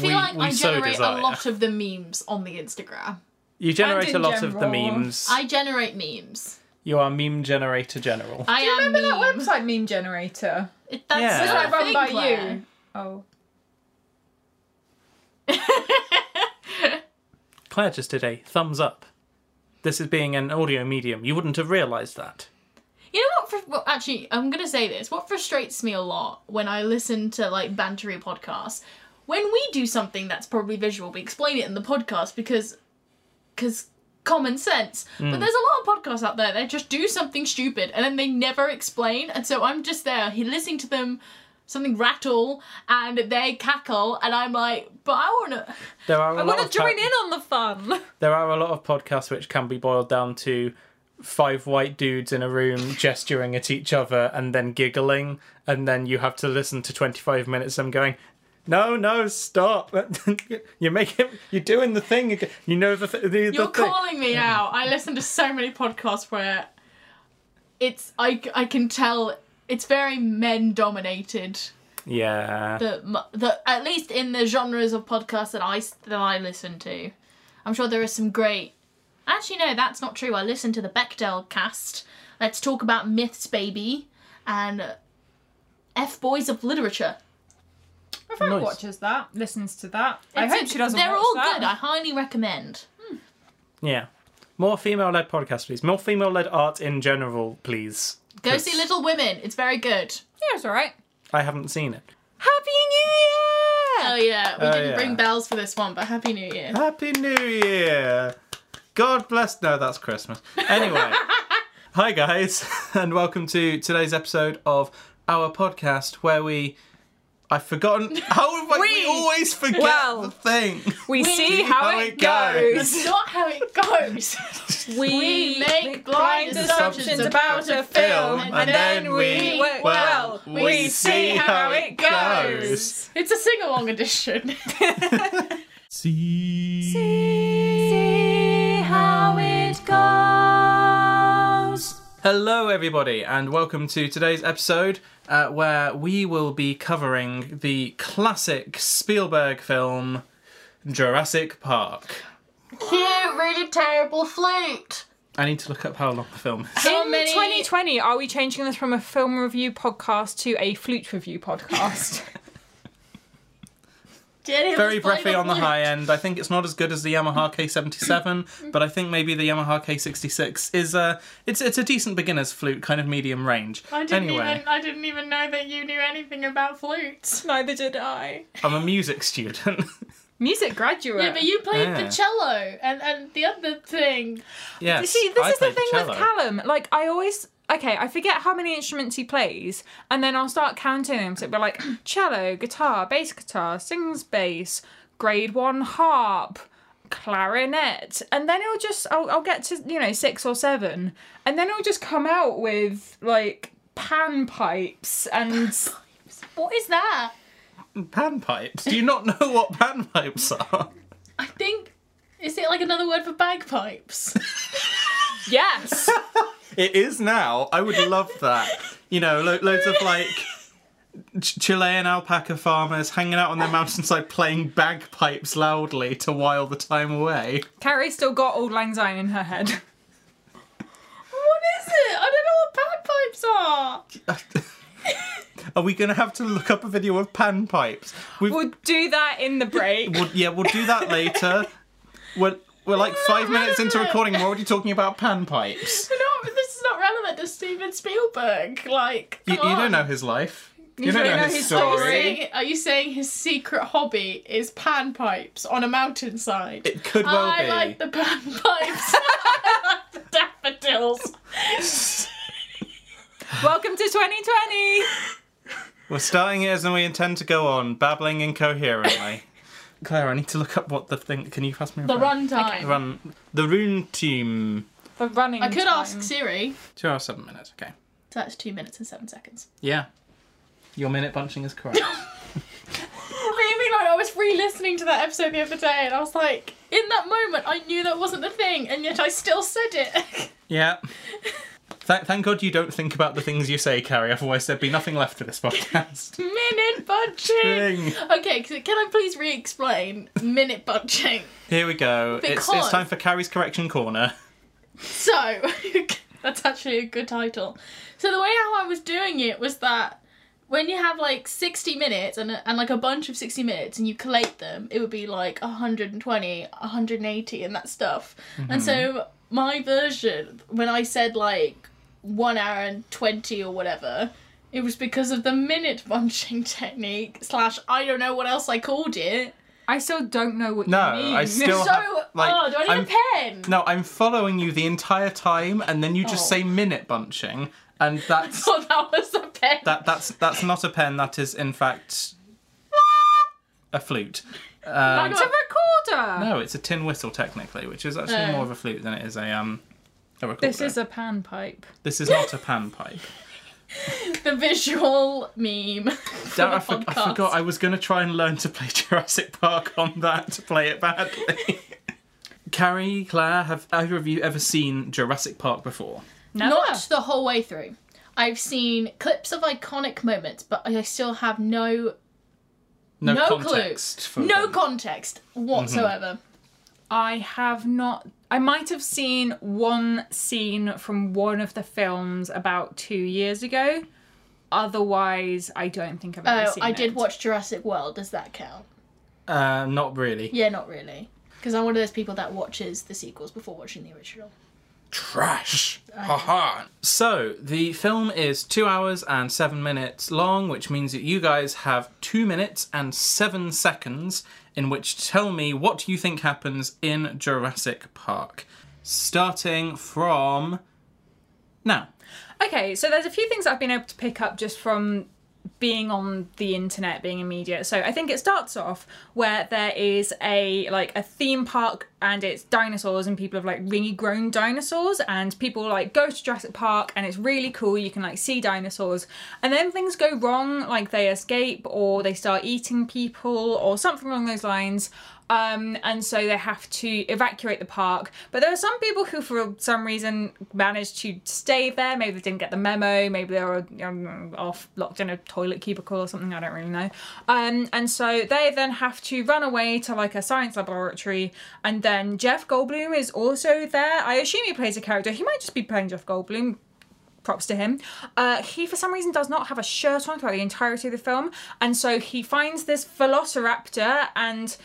feel we, like we I so generate desire. a lot of the memes on the Instagram. You generate a in lot of the memes. I generate memes. You are meme generator general. I Do you am remember meme. that website meme generator? It, that's Yeah. Was still Uh, that run by Claire. you? Oh. Claire just did a thumbs up. This is being an audio medium. You wouldn't have realised that. You know what? fr- Well, actually, I'm gonna say this. What frustrates me a lot when I listen to like bantery podcasts, when we do something that's probably visual, we explain it in the podcast because, because common sense. But hmm. there's a lot of podcasts out there that just do something stupid and then they never explain, and so I'm just there he- listening to them. Something rattle and they cackle, and I'm like, but I wanna. There are I wanna join po- in on the fun. There are a lot of podcasts which can be boiled down to five white dudes in a room gesturing at each other and then giggling, and then you have to listen to 25 minutes of them going, no, no, stop. you're making, you're doing the thing. again." You know the, th- the, the You're thing. calling me out. I listen to so many podcasts where it's I, I can tell it's very men dominated. Yeah. The the at least in the genres of podcasts that I that I listen to, I'm sure there are some great. Actually, no, that's not true. I listen to the Bechdel cast. Let's talk about myths, baby, and F boys of literature. My friend Nice. watches that, listens to that. I It's- hope she doesn't They're watch all that. good. I highly recommend. Yeah. More female led podcasts, please. More female led art in general, please. Go see Little Women. It's very good. Yeah, it's alright. I haven't seen it. Happy New Year! Oh yeah, we Oh, didn't yeah. bring bells for this one, but Happy New Year. Happy New Year! God bless. No, that's Christmas. Anyway, hi guys, and welcome to today's episode of our podcast where we. I've forgotten. How have I, we, We- always forget well, the thing? We see how, it goes. goes. That's not how it goes. We, make blind assumptions about a film, and then we, well, we see how it goes. It's a sing-along edition. See. See Hello, everybody, and welcome to today's episode uh, where we will be covering the classic Spielberg film Jurassic Park. Cute, really terrible flute. I need to look up how long the film is. How In many- 2020, are we changing this from a film review podcast to a flute review podcast? Jenny, Very breathy on the flute. high end. I think it's not as good as the Yamaha K77, mm-hmm. but I think maybe the Yamaha K66 is a it's it's a decent beginner's flute, kind of medium range. I didn't Anyway, even I didn't even know that you knew anything about flutes. Neither did I. I'm a music student. Music graduate. Yeah, but you played Yeah. the cello and and the other thing. yes, You see, this I is the played thing with. Callum. Like, I always. Okay, I forget how many instruments he plays, and then I'll start counting them. So it'll be like cello, guitar, bass guitar, sings bass, grade one harp, clarinet, and then it'll just I'll, I'll get to you know six or seven, and then it'll just come out with like pan pipes and What is that? Panpipes. Do you not know what panpipes are? I think is it like another word for bagpipes? yes, It is now. I would love that. You know, lo- loads of like Ch- Chilean alpaca farmers hanging out on their mountainside playing bagpipes loudly to while the time away. Carrie's still got Auld Lang Syne in her head. what is it? I don't know what bagpipes are. Are we going to have to look up a video of panpipes? We've, We'll do that in the break. we'll, yeah, we'll do that later. We're, we're like five minutes into recording and we're already talking about panpipes. No, this is not relevant to Steven Spielberg. Like, You, you don't know his life. You, You don't don't know, know his, his story. Are you, story. saying, are you saying his secret hobby is panpipes on a mountainside? It could well I be. like the panpipes. I like the daffodils. Welcome to 2020. We're starting it as we intend to go on, babbling incoherently. Claire, I need to look up what the thing. Can you pass me a The phone? runtime. Run the rune team. The running. I could time. ask Siri. Two hours seven minutes. Okay. So that's two minutes and seven seconds. Yeah. Your minute bunching is correct. but you mean like I was re-listening to that episode the other day, and I was like, in that moment, I knew that wasn't the thing, and yet I still said it. yeah. Th- thank God you don't think about the things you say, Carrie. Otherwise, there'd be nothing left of this podcast. Minute bunching. Okay, can I please re-explain minute bunching? Here we go. It's, it's time for Carrie's correction corner. So that's actually a good title. So the way how I was doing it was that when you have like 60 minutes and, and like a bunch of 60 minutes and you collate them, it would be like 120, 180 and that stuff. And so mm-hmm. my version, when I said like one hour and 20 or whatever, it was because of the minute bunching technique slash I don't know what else I called it. I still don't know what No, you mean. I still- So, have, like, oh, do I need I'm- a pen? No, I'm following you the entire time, and then you just Oh. say minute bunching, and that's Oh, that was a pen. that that's that's not a pen. That is in fact a flute. Um, It's a recorder. no, it's a tin whistle technically, which is actually Oh. more of a flute than it is a um a recorder. This is a pan pipe. This is not a panpipe. the visual meme. for Damn, the I, for- I forgot I was going to try and learn to play Jurassic Park on that to play it badly. Carrie, Claire, have either of you ever seen Jurassic Park before? Never. Not the whole way through. I've seen clips of iconic moments, but I still have no No, No clue. context for no them. context mm-hmm. whatsoever. I have not. I might have seen one scene from one of the films about two years ago. Otherwise, I don't think I've ever Oh, seen I it. did watch Jurassic World. Does that count? Uh, not really. Yeah, not really. Because I'm one of those people that watches the sequels before watching the original. Trash. Haha. So, the film is two hours and seven minutes long, which means that you guys have two minutes and seven seconds in which tell me what you think happens in Jurassic Park. Starting from now. Okay, so there's a few things I've been able to pick up just from being on the internet, being in media. So I think it starts off where there is a like a theme park and it's dinosaurs and people have like really grown dinosaurs and people like go to Jurassic Park and it's really cool. You can like see dinosaurs and then things go wrong, like they escape or they start eating people or something along those lines. Um, and so they have to evacuate the park. But there are some people who, for some reason, managed to stay there. Maybe they didn't get the memo. Maybe they were off, locked in a toilet cubicle or something. I don't really know. Um, and so they then have to run away to like a science laboratory. And then Jeff Goldblum is also there. I assume he plays a character. He might just be playing Jeff Goldblum props to him. Uh, he, for some reason, does not have a shirt on throughout the entirety of the film, and so he finds this velociraptor and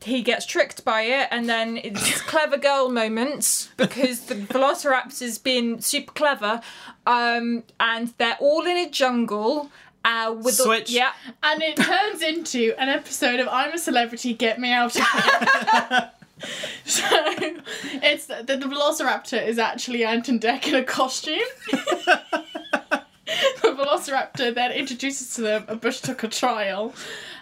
he gets tricked by it, and then it's clever girl moments because the velociraptor's been super clever, um, and they're all in a jungle. Uh, with the- Switch. yeah, And it turns into an episode of I'm a Celebrity, Get Me Out of Here. so it's the, the Velociraptor is actually Ant and Dec in a costume. the Velociraptor then introduces to them a Bush Tucker trial,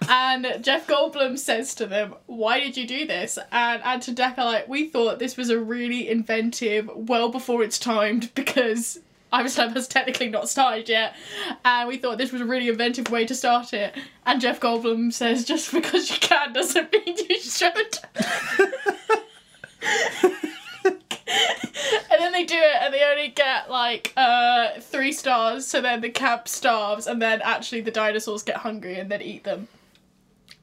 and Jeff Goldblum says to them, "Why did you do this?" And Ant and Dec are like, "We thought this was a really inventive, well before its timed because." Iris Lab has technically not started yet, and we thought this was a really inventive way to start it. And Jeff Goldblum says, "Just because you can doesn't mean you should." and then they do it, and they only get like uh, three stars. So then the camp starves, and then actually the dinosaurs get hungry and then eat them.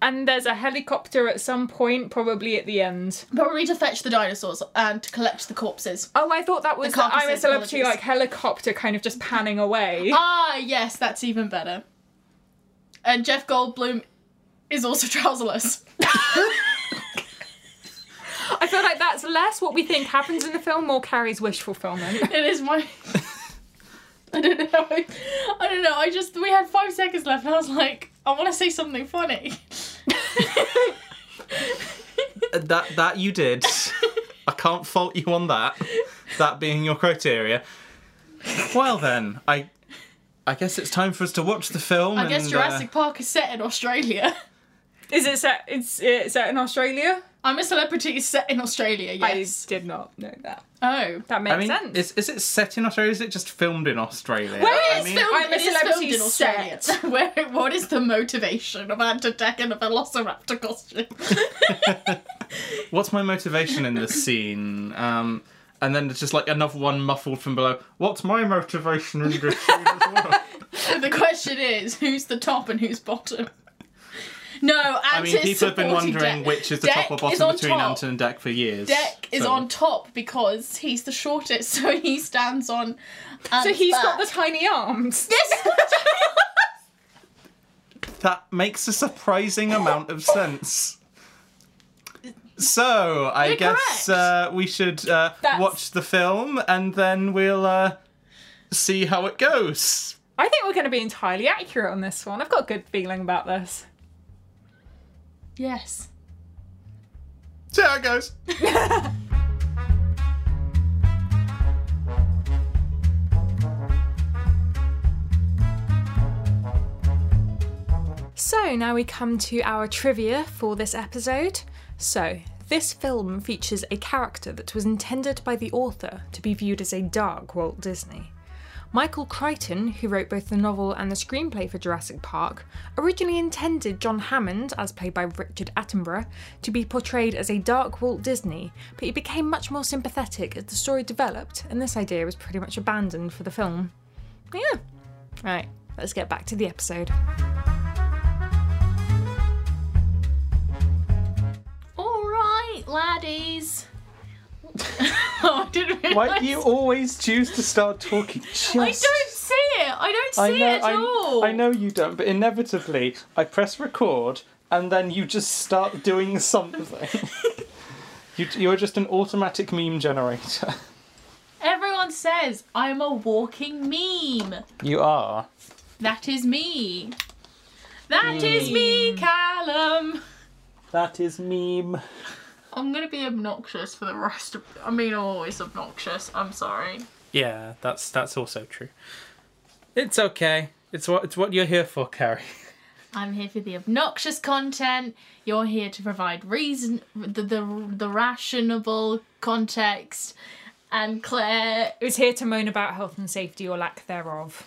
And there's a helicopter at some point, probably at the end. Probably to fetch the dinosaurs and to collect the corpses. Oh, I thought that was The I'm a celebrity like helicopter kind of just panning away. Ah, yes, that's even better. And Jeff Goldblum is also trouserless. I feel like that's less what we think happens in the film, more Carrie's wish fulfillment. It is my. I don't know. I, I don't know. I just we had five seconds left, and I was like, I want to say something funny. That that you did. I can't fault you on that. That being your criteria. Well then, I I guess it's time for us to watch the film. I guess and, Jurassic Uh, Park is set in Australia. Is it set? It's uh, set in Australia. I'm a celebrity is set in Australia. Yes. I did not know that. Oh. That makes I mean, sense. is is it set in Australia? Or is it just filmed in Australia? Where I It's mean, filmed, I'm a celebrity filmed in Australia. set. Where, what is the motivation of Anton in a Velociraptor costume? what's my motivation in this scene? Um, and then there's just like another one muffled from below. What's my motivation in this scene as well? the question is, who's the top and who's bottom? No, I mean, Antis people have been supporting wondering Dec. which is the Dec top or is bottom on between top. Anton and Dec for years. Dec is on top because he's the shortest, so he stands on. So he's got the tiny arms. Yes. That makes a surprising amount of sense. So I You're guess uh, we should uh, watch the film and then we'll uh, see how it goes. I think we're going to be entirely accurate on this one. I've got a good feeling about this. Yes. See how it goes. So now we come to our trivia for this episode. So, this film features a character that was intended by the author to be viewed as a dark Walt Disney. Michael Crichton, who wrote both the novel and the screenplay for Jurassic Park, originally intended John Hammond, as played by Richard Attenborough, to be portrayed as a dark Walt Disney, but he became much more sympathetic as the story developed, and this idea was pretty much abandoned for the film. Yeah. Right, let's get back to the episode. All right, laddies. Oh, I didn't realise. Why do you always choose to start talking? Just... I don't see it. I don't see I know, it at I, all. I know you don't, but inevitably I press record and then you just start doing something. you, you're just an automatic meme generator. Everyone says I'm a walking meme. You are. That is me. That is me, Callum. That is meme. I'm gonna be obnoxious for the rest of. I mean, I'm always obnoxious. I'm sorry. Yeah, that's that's also true. It's okay. It's what it's what you're here for, Carrie. I'm here for the obnoxious content. You're here to provide reason, the the, the rationable context. And Claire, It was here to moan about health and safety or lack thereof.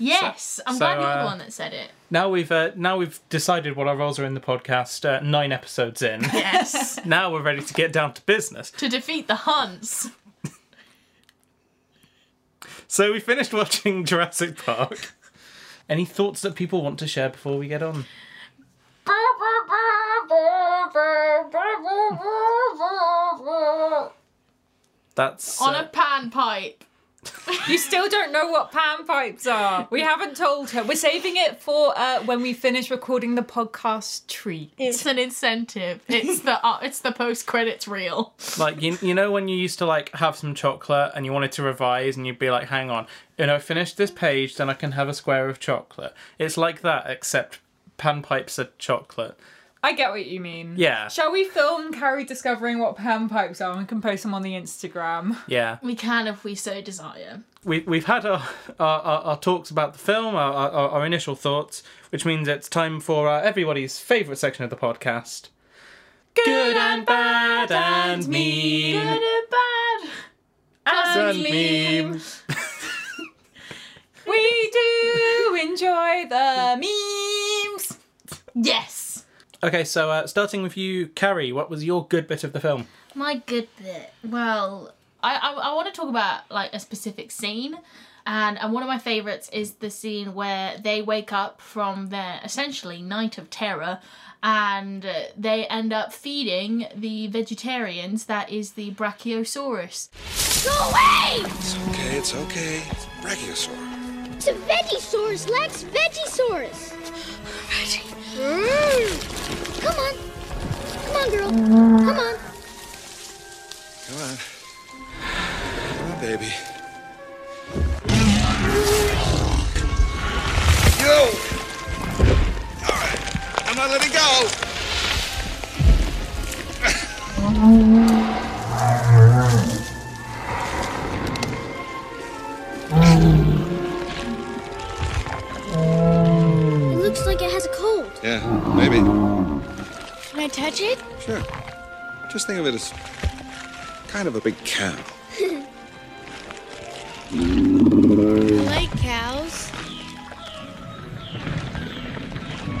Yes, I'm so, glad you're uh, the one that said it. Now we've uh, now we've decided what our roles are in the podcast. Uh, nine episodes in. Yes, now we're ready to get down to business. to defeat the Hunts. So we finished watching Jurassic Park. Any thoughts that people want to share before we get on? That's On uh, a pan pipe. You still don't know what pan pipes are. We haven't told her. We're saving it for uh, when we finish recording the podcast treat. It's an incentive. It's the uh, it's the post credits reel. like you, you know when you used to like have some chocolate and you wanted to revise and you'd be like, hang on, you know, finish this page, then I can have a square of chocolate. It's like that, except pan pipes are chocolate. I get what you mean. Yeah, Shall we film Carrie discovering what pan pipes are and can post them on the Instagram? yeah. We can if we so desire. we, we've had our, our, our, our talks about the film, our, our, our initial thoughts, which means it's time for uh, everybody's favourite section of the podcast. Good and bad and mean. Good and bad. And And meme. We do enjoy the memes. Yes. Okay, so uh, starting with you, Carrie, what was your good bit of the film? My good bit. Well, I I, I want to talk about like a specific scene, and and one of my favorites is the scene where they wake up from their essentially night of terror. And uh, they end up feeding the vegetarians. That is the Brachiosaurus. Go away! It's okay, it's okay. It's a brachiosaur. It's a Vegisaurus, Lex Vegisaurus. Mm. Come on. Come on, girl. Come on. Come on. Come on, baby. Yo! All right. I'm not letting go. Yeah, maybe. Can I touch it? Sure. Just think of it as kind of a big cow. I like cows.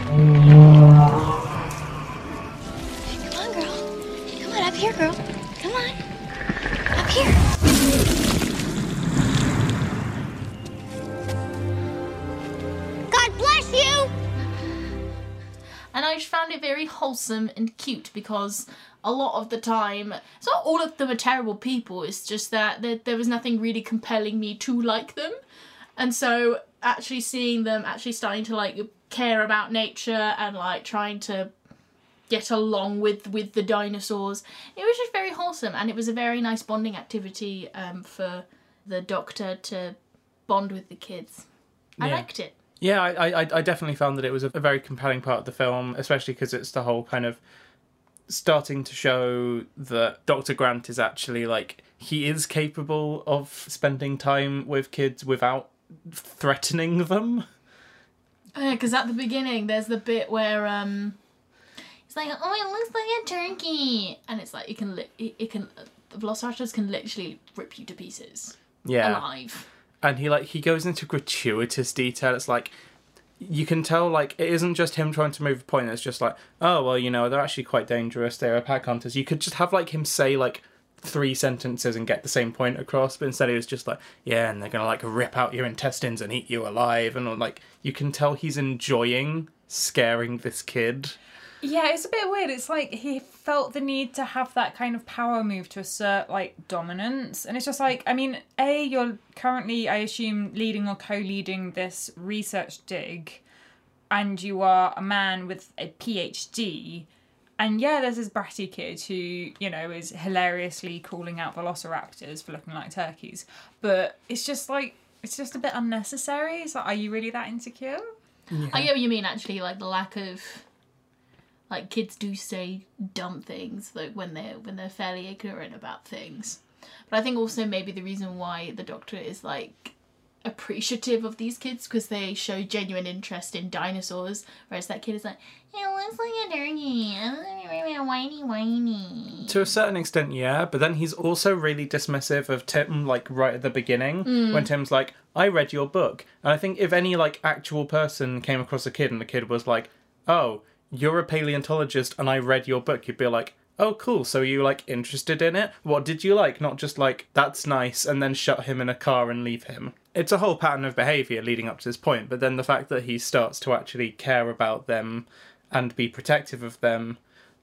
Come on, girl. Come on, up here, girl. I just found it very wholesome and cute because a lot of the time, it's not all of them are terrible people, it's just that there, there was nothing really compelling me to like them. And so actually seeing them actually starting to like care about nature and like trying to get along with with the dinosaurs it was just very wholesome and it was a very nice bonding activity um, for the doctor to bond with the kids. I liked it Yeah, I, I, I definitely found that it was a very compelling part of the film, especially because it's the whole kind of starting to show that Dr. Grant is actually like he is capable of spending time with kids without threatening them. because at the beginning there's the bit where um it's like oh it looks like a turkey and it's like it can li- it, it can the velociraptors can literally rip you to pieces Yeah. alive and he like he goes into gratuitous detail. It's like you can tell like it isn't just him trying to move a point. It's just like oh well you know they're actually quite dangerous. They're pack hunters. You could just have like him say like three sentences and get the same point across but instead he was just like yeah and they're gonna like rip out your intestines and eat you alive and like you can tell he's enjoying scaring this kid. Yeah, it's a bit weird. It's like he felt the need to have that kind of power move to assert like dominance. And it's just like, I mean, A, you're currently, I assume, leading or co leading this research dig, and you are a man with a PhD. And yeah, there's this bratty kid who, you know, is hilariously calling out velociraptors for looking like turkeys. But it's just like, it's just a bit unnecessary. It's like, are you really that insecure? i get what you mean actually like the lack of like kids do say dumb things like when they're when they're fairly ignorant about things. But i think also maybe the reason why the doctor is like appreciative of these kids because they show genuine interest in dinosaurs whereas that kid is like it looks like a turkey whiny whiny. To a certain extent, yeah, but then he's also really dismissive of Tim, like right at the beginning, mm. when Tim's like, I read your book. And I think if any like actual person came across a kid and the kid was like, Oh, you're a paleontologist and I read your book, you'd be like, Oh, cool. So you like interested in it? What did you like? Not just like, that's nice, and then shut him in a car and leave him. It's a whole pattern of behaviour leading up to this point, but then the fact that he starts to actually care about them and be protective of them,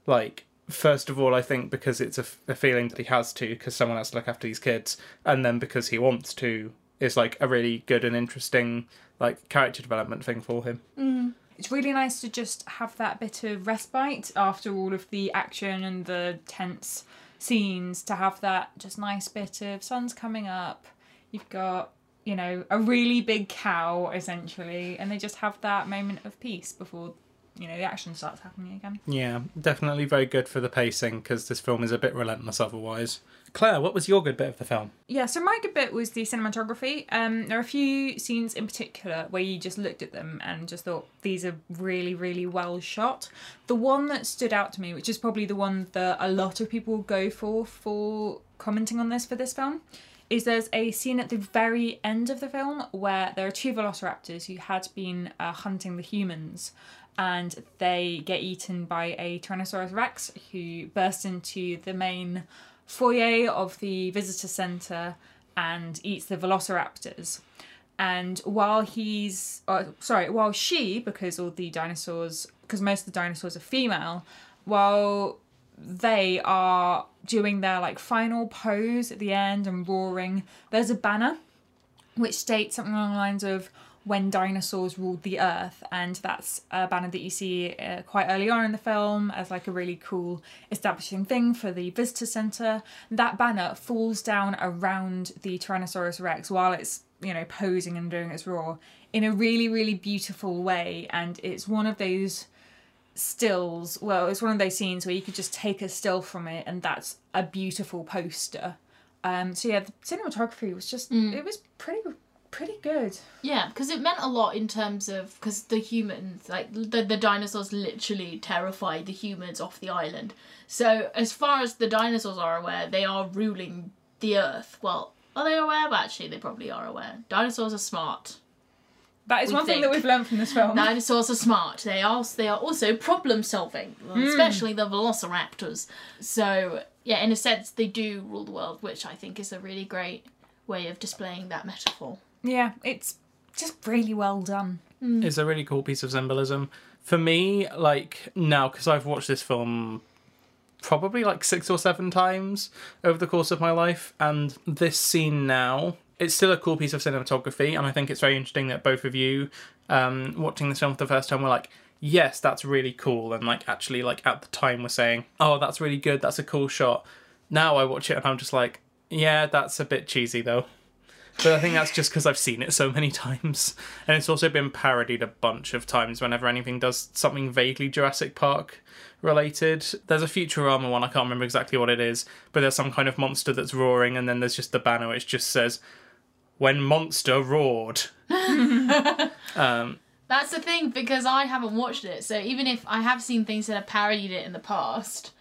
like, first of all, I think because it's a, f- a feeling that he has to, because someone has to look after these kids, and then because he wants to, is like a really good and interesting like character development thing for him. Mm. It's really nice to just have that bit of respite after all of the action and the tense scenes to have that just nice bit of sun's coming up. You've got you know a really big cow essentially and they just have that moment of peace before you know the action starts happening again Yeah, definitely very good for the pacing because this film is a bit relentless otherwise. Claire, what was your good bit of the film? Yeah, so my good bit was the cinematography. Um, there are a few scenes in particular where you just looked at them and just thought these are really, really well shot. The one that stood out to me, which is probably the one that a lot of people go for for commenting on this for this film, is there's a scene at the very end of the film where there are two velociraptors who had been uh, hunting the humans and they get eaten by a Tyrannosaurus Rex who bursts into the main foyer of the visitor centre and eats the velociraptors. And while he's, uh, sorry, while she, because all the dinosaurs, because most of the dinosaurs are female, while they are doing their like final pose at the end and roaring, there's a banner which states something along the lines of when dinosaurs ruled the earth and that's a banner that you see uh, quite early on in the film as like a really cool establishing thing for the visitor center. That banner falls down around the tyrannosaurus rex while it's you know posing and doing its roar in a really really beautiful way and it's one of those stills well it's one of those scenes where you could just take a still from it and that's a beautiful poster. Um so yeah the cinematography was just it was pretty pretty good Yeah, because it meant a lot in terms of because the humans, like the the dinosaurs, literally terrified the humans off the island. So as far as the dinosaurs are aware, they are ruling the earth. Well, are they aware? But actually, they probably are aware. Dinosaurs are smart. That is we one thing that we've learned from this film. Dinosaurs are smart. They are they are also problem solving, hmm. especially the velociraptors. So yeah, in a sense, they do rule the world, which I think is a really great way of displaying that metaphor. Yeah, it's just really well done. It's a really cool piece of symbolism. For me, like now, because I've watched this film probably like six or seven times over the course of my life, and this scene now, it's still a cool piece of cinematography, and I think it's very interesting that both of you, um, watching this film for the first time, were like, yes, that's really cool, and like actually, like at the time, were saying, oh, that's really good, that's a cool shot. Now I watch it and I'm just like, yeah, that's a bit cheesy though. But I think that's just because I've seen it so many times. And it's also been parodied a bunch of times whenever anything does something vaguely Jurassic Park related. There's a Futurama one, I can't remember exactly what it is, but there's some kind of monster that's roaring, and then there's just the banner which just says, When Monster Roared. Um, that's the thing because I haven't watched it. So even if I have seen things that have parodied it in the past,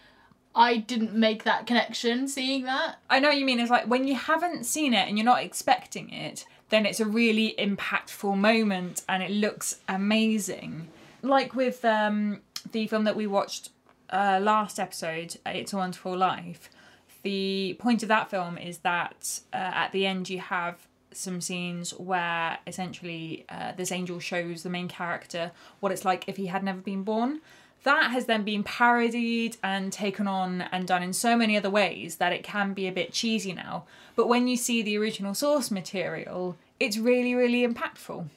I didn't make that connection seeing that. I know what you mean. It's like when you haven't seen it and you're not expecting it, then it's a really impactful moment and it looks amazing. Like with um, the film that we watched uh, last episode, It's a Wonderful Life, the point of that film is that uh, at the end you have some scenes where essentially uh, this angel shows the main character what it's like if he had never been born. That has then been parodied and taken on and done in so many other ways that it can be a bit cheesy now. But when you see the original source material, it's really, really impactful.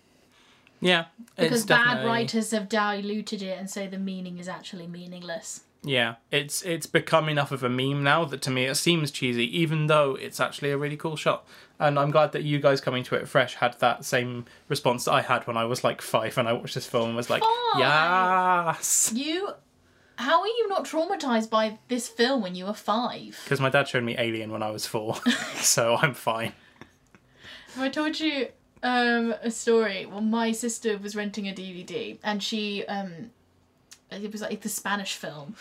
Yeah. Because it's bad definitely- writers have diluted it and so the meaning is actually meaningless. Yeah, it's it's become enough of a meme now that to me it seems cheesy, even though it's actually a really cool shot. And I'm glad that you guys coming to it fresh had that same response that I had when I was like five and I watched this film and was like, Five? yes, You. How are you not traumatized by this film when you were five? because my dad showed me Alien when I was four, so I'm fine. Have I told you um, a story? Well, my sister was renting a DVD and she, um, it was like the Spanish film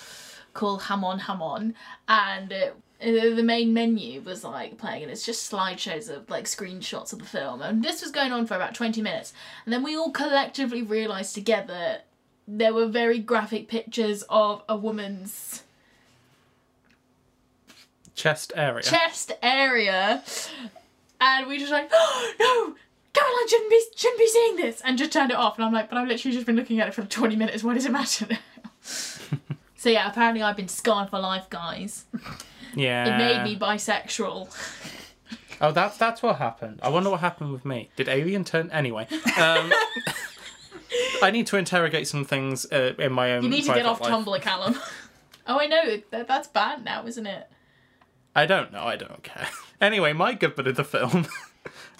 called Jamón Jamón, and it, uh, the main menu was like playing, and it's just slideshows of like screenshots of the film. And this was going on for about 20 minutes, and then we all collectively realised together there were very graphic pictures of a woman's Chest area. chest area, and we just like, oh, no, Caroline shouldn't be shouldn't be seeing this, and just turned it off. And I'm like, but I've literally just been looking at it for 20 minutes. What does it matter now? so yeah, apparently I've been scarred for life, guys. yeah. It made me bisexual. Oh, that's that's what happened. I wonder what happened with me. Did Alien turn anyway? Um, I need to interrogate some things uh, in my own. You need to get off life. Tumblr, Callum. oh, I know that that's bad now, isn't it? I don't know. I don't care. Anyway, my good bit of the film.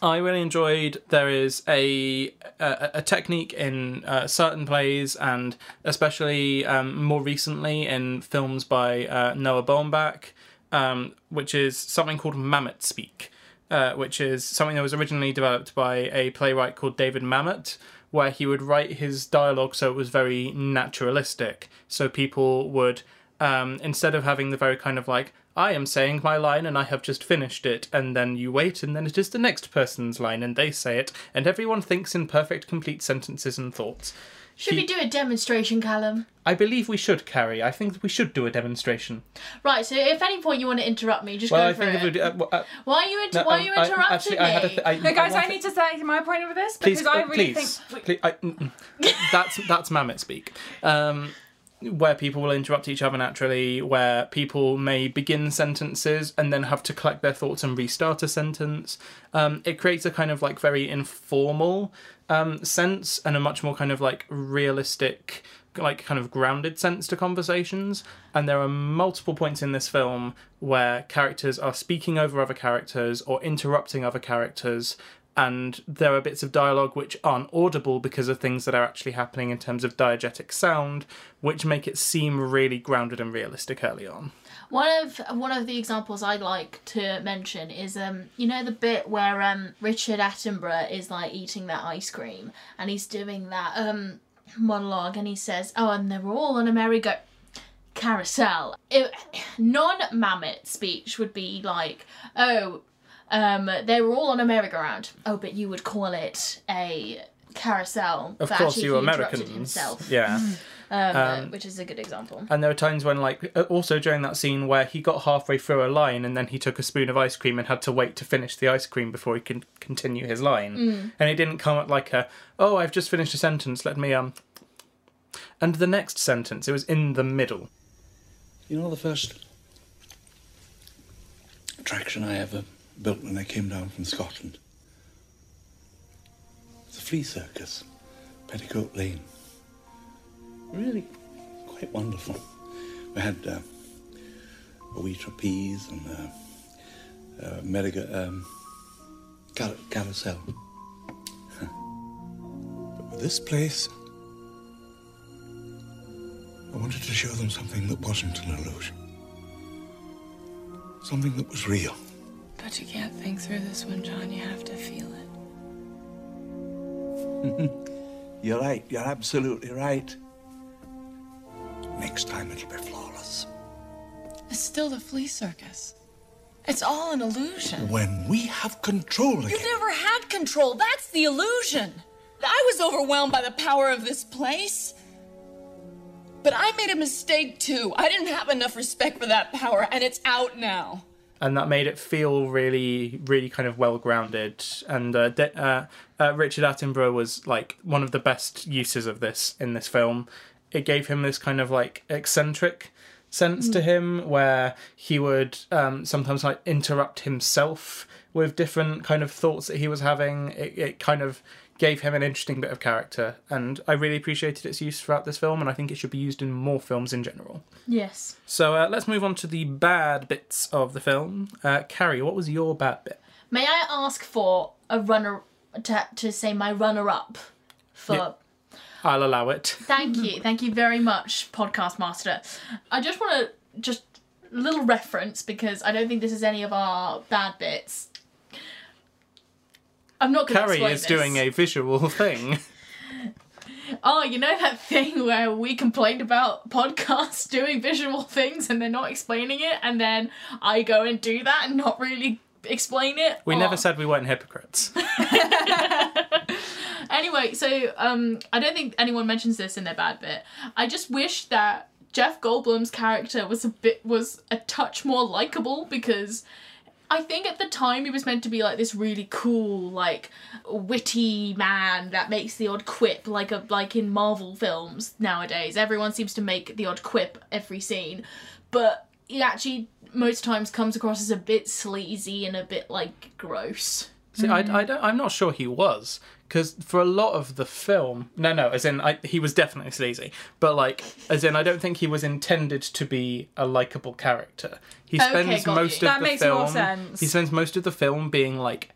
I really enjoyed. There is a a, a technique in uh, certain plays, and especially um, more recently in films by uh, Noah Baumbach, um, which is something called Mamet speak, uh, which is something that was originally developed by a playwright called David Mamet, where he would write his dialogue so it was very naturalistic. So people would um, instead of having the very kind of like I am saying my line and I have just finished it, and then you wait, and then it is the next person's line and they say it, and everyone thinks in perfect, complete sentences and thoughts. Should He- we do a demonstration, Callum? I believe we should, Carrie. I think we should do a demonstration. Right. So, if at any point you want to interrupt me, just Well, go I for think it. if we uh, well, uh, Why are you inter- no, Why um, are you I- interrupting actually, me? I had a th- I- No, guys, want I need to say my point of this please, because I uh, really please, think. please, I, that's that's Mamet speak. Um, where people will interrupt each other naturally, where people may begin sentences and then have to collect their thoughts and restart a sentence. Um, it creates a kind of like very informal um, sense and a much more kind of like realistic, like kind of grounded sense to conversations. And there are multiple points in this film where characters are speaking over other characters or interrupting other characters and there are bits of dialogue which aren't audible because of things that are actually happening in terms of diegetic sound, which make it seem really grounded and realistic early on. One of one of the examples I'd like to mention is um you know the bit where um Richard Attenborough is like eating that ice cream and he's doing that um monologue and he says oh and they're all on a merry-go carousel. non-Mamet speech would be like oh um they were all on a merry-go-round. Oh but you would call it a Carousel. Of but course, you he interrupted Americans. himself, Yeah. um, Um, which is a good example. And there were times when, like, uh, also during that scene where he got halfway through a line and then he took a spoon of ice cream and had to wait to finish the ice cream before he could continue his line. And he didn't come at like a, oh, I've just finished a sentence, let me, um. And the next sentence, it was in the middle. You know the first attraction I ever built when I came down from Scotland? The flea circus, Petticoat Lane. Really quite wonderful. We had uh, a wee trapeze and a, uh, merry- um, car- carousel. but this place, I wanted to show them something that wasn't an illusion. Something that was real. But you can't think through this one, John. You have to feel it. You're right. You're absolutely right. Next time it'll be flawless. It's still the flea circus. It's all an illusion. When we have control again. You've never had control. That's the illusion. I was overwhelmed by the power of this place. But I made a mistake too. I didn't have enough respect for that power, and it's out now. And that made it feel really, really kind of well grounded. And uh, uh, uh, Richard Attenborough was like one of the best uses of this in this film. It gave him this kind of like eccentric sense to him, where he would um, sometimes like interrupt himself with different kind of thoughts that he was having. It, it kind of gave him an interesting bit of character, and I really appreciated its use throughout this film, and I think it should be used in more films in general. Yes. So uh, let's move on to the bad bits of the film. Uh, Carrie, what was your bad bit? May I ask for a runner to, to say my runner up for Yeah. I'll allow it. Thank you. Thank you very much, podcast master. I just want to just a little reference because I don't think this is any of our bad bits. I'm not going to Carrie is this. doing a visual thing. Oh, you know that thing where we complained about podcasts doing visual things and they're not explaining it, and then I go and do that and not really explain it. We Oh. never said we weren't hypocrites. Anyway, so um, I don't think anyone mentions this in their bad bit. I just wish that Jeff Goldblum's character was a bit was a touch more likable because I think at the time he was meant to be like this really cool, like witty man that makes the odd quip, like a like in Marvel films nowadays. Everyone seems to make the odd quip every scene, but he actually most times comes across as a bit sleazy and a bit like gross. See, I, I mm. don't, I'm not sure he was because for a lot of the film, no, no, as in I, he was definitely sleazy, but like, as in I don't think he was intended to be a likable character. He Okay, spends got most you. of That the makes film. more sense. He spends most of the film being like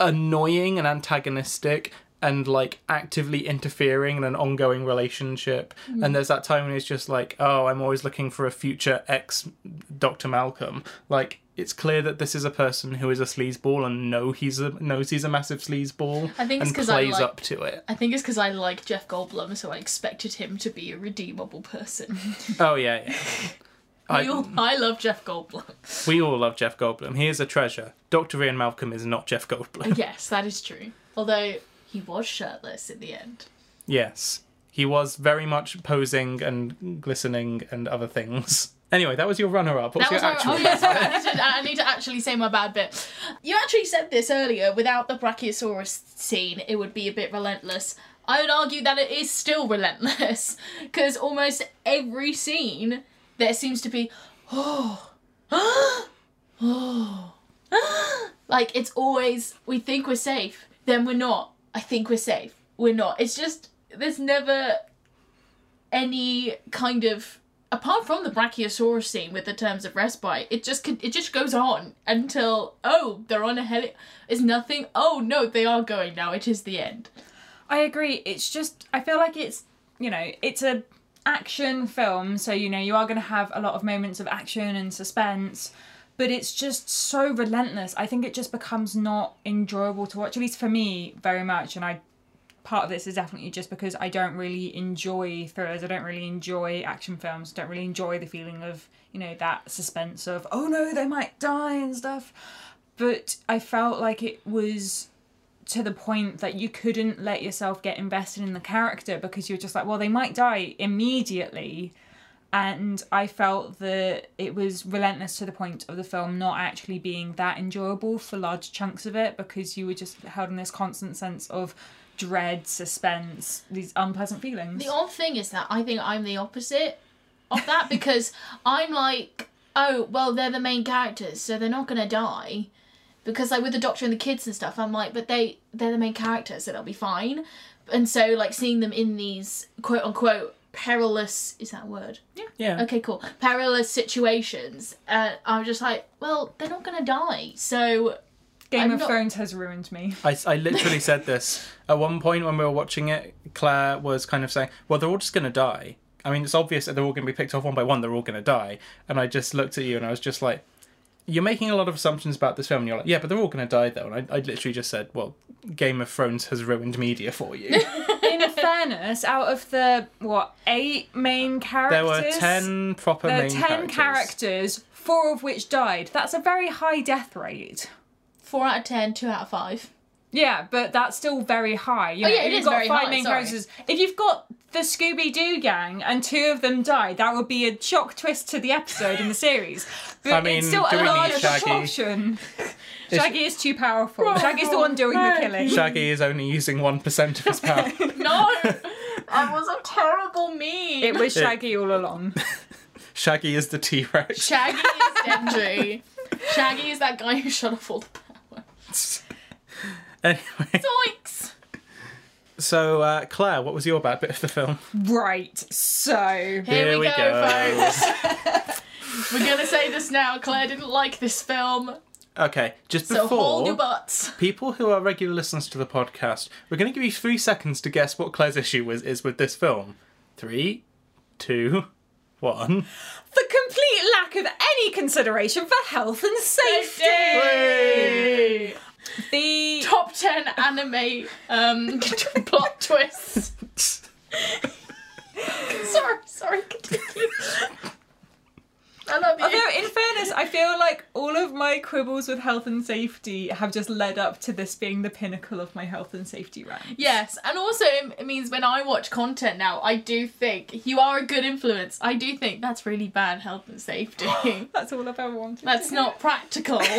annoying and antagonistic and like actively interfering in an ongoing relationship. Mm. And there's that time when he's just like, "Oh, I'm always looking for a future ex Dr. Malcolm." Like it's clear that this is a person who is a sleazeball and know he's a knows he's a massive sleazeball I think it's and 'cause I plays like- up to it. I think it's because I like Jeff Goldblum, so I expected him to be a redeemable person. Oh yeah, yeah. I, I, all, I love Jeff Goldblum. we all love Jeff Goldblum. He is a treasure. Dr. Ian Malcolm is not Jeff Goldblum. yes, that is true. Although he was shirtless in the end. Yes. He was very much posing and glistening and other things. Anyway, that was your runner up. What's That was your our, actual oh sorry, I need, to, I need to actually say my bad bit. You actually said this earlier. Without the Brachiosaurus scene, it would be a bit relentless. I would argue that it is still relentless because almost every scene there seems to be oh oh like it's always we think we're safe, then we're not. I think we're safe. We're not. It's just there's never any kind of apart from the brachiosaurus scene with the terms of respite it just it just goes on until oh they're on a heli is nothing oh no they are going now it is the end I agree. It's just I feel like it's you know it's a action film, so you know you are going to have a lot of moments of action and suspense, but it's just so relentless. I think it just becomes not enjoyable to watch, at least for me, very much. And I part of this is definitely just because I don't really enjoy thrillers. I don't really enjoy action films. Don't really enjoy the feeling of you know that suspense of oh no they might die and stuff. But I felt like it was to the point that you couldn't let yourself get invested in the character because you're just like, well, they might die immediately. And I felt that it was relentless to the point of the film not actually being that enjoyable for large chunks of it because you were just held in this constant sense of dread, suspense, these unpleasant feelings. The odd thing is that I think I'm the opposite of that because I'm like, oh, well, they're the main characters, so they're not gonna die. Because like with the doctor and the kids and stuff, I'm like, but they they're the main characters, so they'll be fine. And so like seeing them in these quote unquote perilous is that a word? Yeah. Yeah. Okay, cool. Perilous situations. Uh, I'm just like, well, they're not gonna die, so Game I'm of not- Thrones has ruined me. I, I literally said this at one point when we were watching it. Claire was kind of saying, "Well, they're all just going to die." I mean, it's obvious that they're all going to be picked off one by one. They're all going to die. And I just looked at you and I was just like, "You're making a lot of assumptions about this film." And you're like, "Yeah, but they're all going to die though." And I, I literally just said, "Well, Game of Thrones has ruined media for you." In fairness, out of the what eight main characters, there were ten proper there are main ten characters. characters, four of which died. That's a very high death rate. Four out of ten, two out of five. Yeah, but that's still very high. You know, Oh, yeah, if it you've is got very five high, main sorry. characters. If you've got the Scooby Doo gang and two of them die, that would be a shock twist to the episode in the series. But I mean, it's still a large Shaggy? proportion. Shaggy is too powerful. Oh, Shaggy's the one oh, doing the killing. Shaggy is only using one percent of his power. No, that was a terrible meme. It was Shaggy all along. Shaggy is the T Rex. Shaggy is Denji. Shaggy is that guy who shut off all the power. Anyway, Zoinks! so uh, Claire, what was your bad bit of the film? Right, so. Here, Here we, we go, go. folks. We're gonna say this now. Claire didn't like this film, Okay, just so hold your before butts. people who are regular listeners to the podcast, we're going to give you three seconds to guess what Claire's issue was, is with this film. Three, two, one. The complete lack of any consideration for health and safety. The Top ten anime um plot twists. sorry, sorry. Continue. I love you. Although, in fairness, I feel like all of my quibbles with health and safety have just led up to this being the pinnacle of my health and safety rank. Yes, and also it it means when I watch content now, I do think you are a good influence. I do think that's really bad health and safety. That's all I've ever wanted. that's not practical.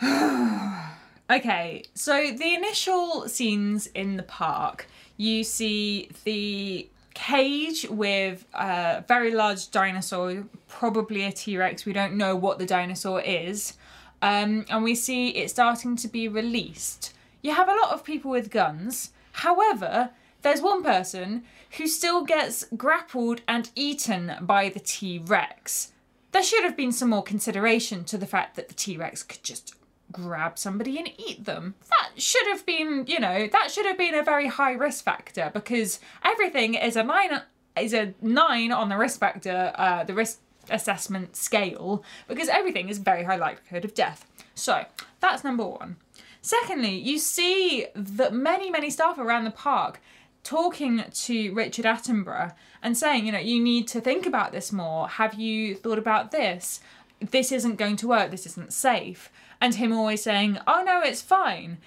Okay, so the initial scenes in the park, you see the cage with a very large dinosaur, probably a T Rex. We don't know what the dinosaur is. Um, and we see it starting to be released. You have a lot of people with guns. However, there's one person who still gets grappled and eaten by the T Rex. There should have been some more consideration to the fact that the T Rex could just grab somebody and eat them. That should have been, you know, that should have been a very high risk factor because everything is a nine is a nine on the risk factor, uh, the risk assessment scale because everything is very high likelihood of death. So that's number one. Secondly, you see that many many staff around the park talking to Richard Attenborough and saying, you know, you need to think about this more. Have you thought about this? This isn't going to work. This isn't safe. And him always saying, oh no, it's fine.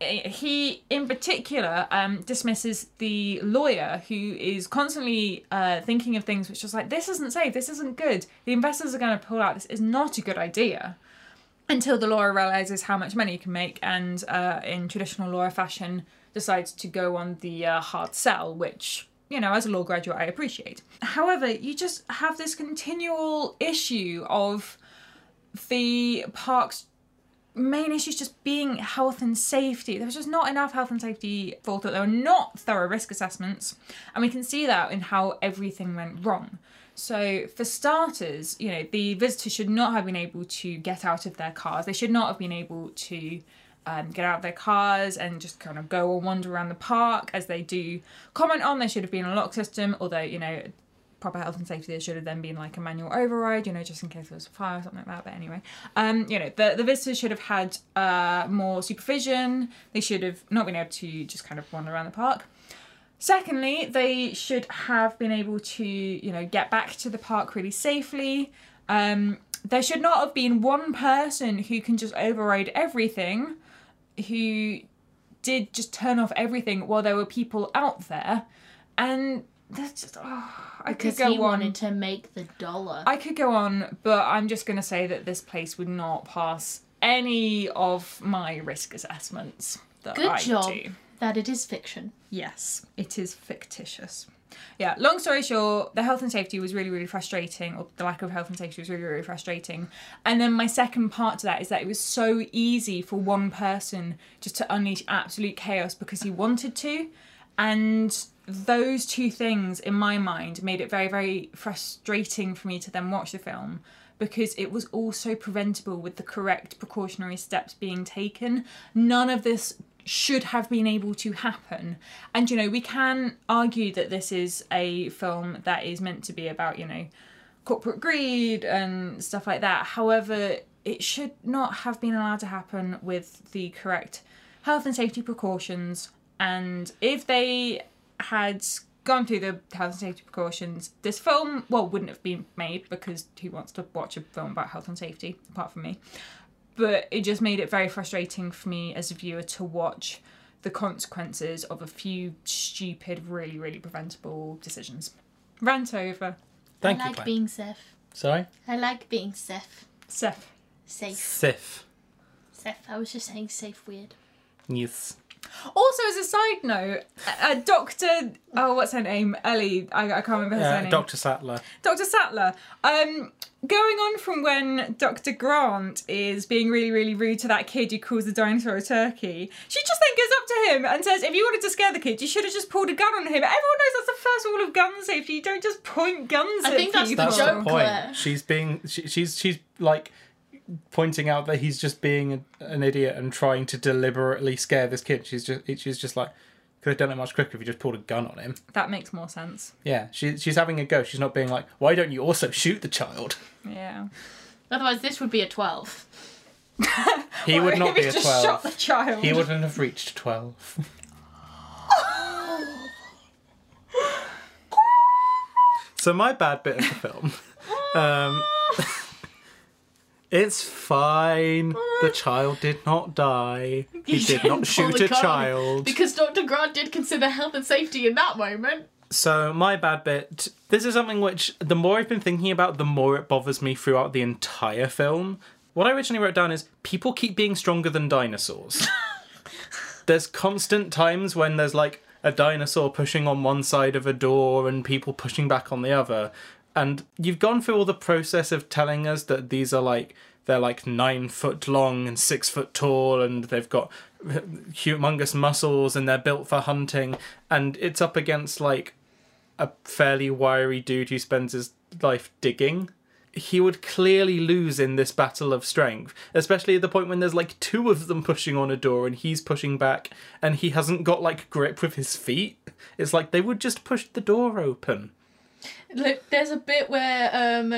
He, in particular, um, dismisses the lawyer who is constantly uh, thinking of things which is like, this isn't safe, this isn't good. The investors are going to pull out, this is not a good idea until the lawyer realizes how much money he can make and uh, in traditional lawyer fashion decides to go on the uh, hard sell which you know as a law graduate i appreciate however you just have this continual issue of the park's main issues just being health and safety there was just not enough health and safety thought that there were not thorough risk assessments and we can see that in how everything went wrong so, for starters, you know, the visitors should not have been able to get out of their cars. They should not have been able to um, get out of their cars and just kind of go and wander around the park as they do comment on. There should have been a lock system, although, you know, proper health and safety, there should have then been like a manual override, you know, just in case there was a fire or something like that. But anyway, um, you know, the, the visitors should have had uh, more supervision. They should have not been able to just kind of wander around the park. Secondly, they should have been able to, you know, get back to the park really safely. Um, there should not have been one person who can just override everything, who did just turn off everything while there were people out there, and that's just oh, I Because could go he on. wanted to make the dollar. I could go on, but I'm just going to say that this place would not pass any of my risk assessments that Good I job do. that it is fiction. Yes, it is fictitious. Yeah, long story short, the health and safety was really, really frustrating, or the lack of health and safety was really, really frustrating. And then my second part to that is that it was so easy for one person just to unleash absolute chaos because he wanted to. And those two things, in my mind, made it very, very frustrating for me to then watch the film because it was also preventable with the correct precautionary steps being taken. None of this should have been able to happen. And you know, we can argue that this is a film that is meant to be about, you know, corporate greed and stuff like that. However, it should not have been allowed to happen with the correct health and safety precautions. And if they had gone through the health and safety precautions, this film, well, wouldn't have been made because who wants to watch a film about health and safety apart from me? But it just made it very frustrating for me as a viewer to watch the consequences of a few stupid, really, really preventable decisions. Rant over. Thank you. I you, like Glenn. being safe. Sorry? I like being safe. Seth. Safe. Sif. Safe. I was just saying safe weird. Yes. Also, as a side note, uh, Doctor, oh, what's her name? Ellie. I, I can't remember her Uh, surname. Dr. Sattler. Dr. Sattler. Um, going on from when Dr. Grant is being really, really rude to that kid who calls the dinosaur a turkey, she just then goes up to him and says, "If you wanted to scare the kid, you should have just pulled a gun on him." Everyone knows that's the first rule of gun safety. You don't just point guns I at think that's the people. That's joke, the point. She's being she, she's she's like pointing out that he's just being an idiot and trying to deliberately scare this kid. She's just she's just like could have done it much quicker if you just pulled a gun on him. That makes more sense. Yeah, she, she's having a go. She's not being like, why don't you also shoot the child? Yeah. Otherwise, this would be a 12. He would not be a just shot the twelve. child. He wouldn't have reached twelve. so my bad bit of the film. Um, it's fine. The child did not die. He did didn't shoot a child. Because Dr. Grant did consider health and safety in that moment. So my bad bit. This is something which the more I've been thinking about, the more it bothers me throughout the entire film. What I originally wrote down is people keep being stronger than dinosaurs. there's constant times when there's like a dinosaur pushing on one side of a door and people pushing back on the other. And you've gone through all the process of telling us that these are like they're like nine foot long and six foot tall and they've got humongous muscles and they're built for hunting and it's up against like a fairly wiry dude who spends his life digging. He would clearly lose in this battle of strength, especially at the point when there's like two of them pushing on a door and he's pushing back and he hasn't got like grip with his feet. It's like they would just push the door open. Look, there's a bit where um,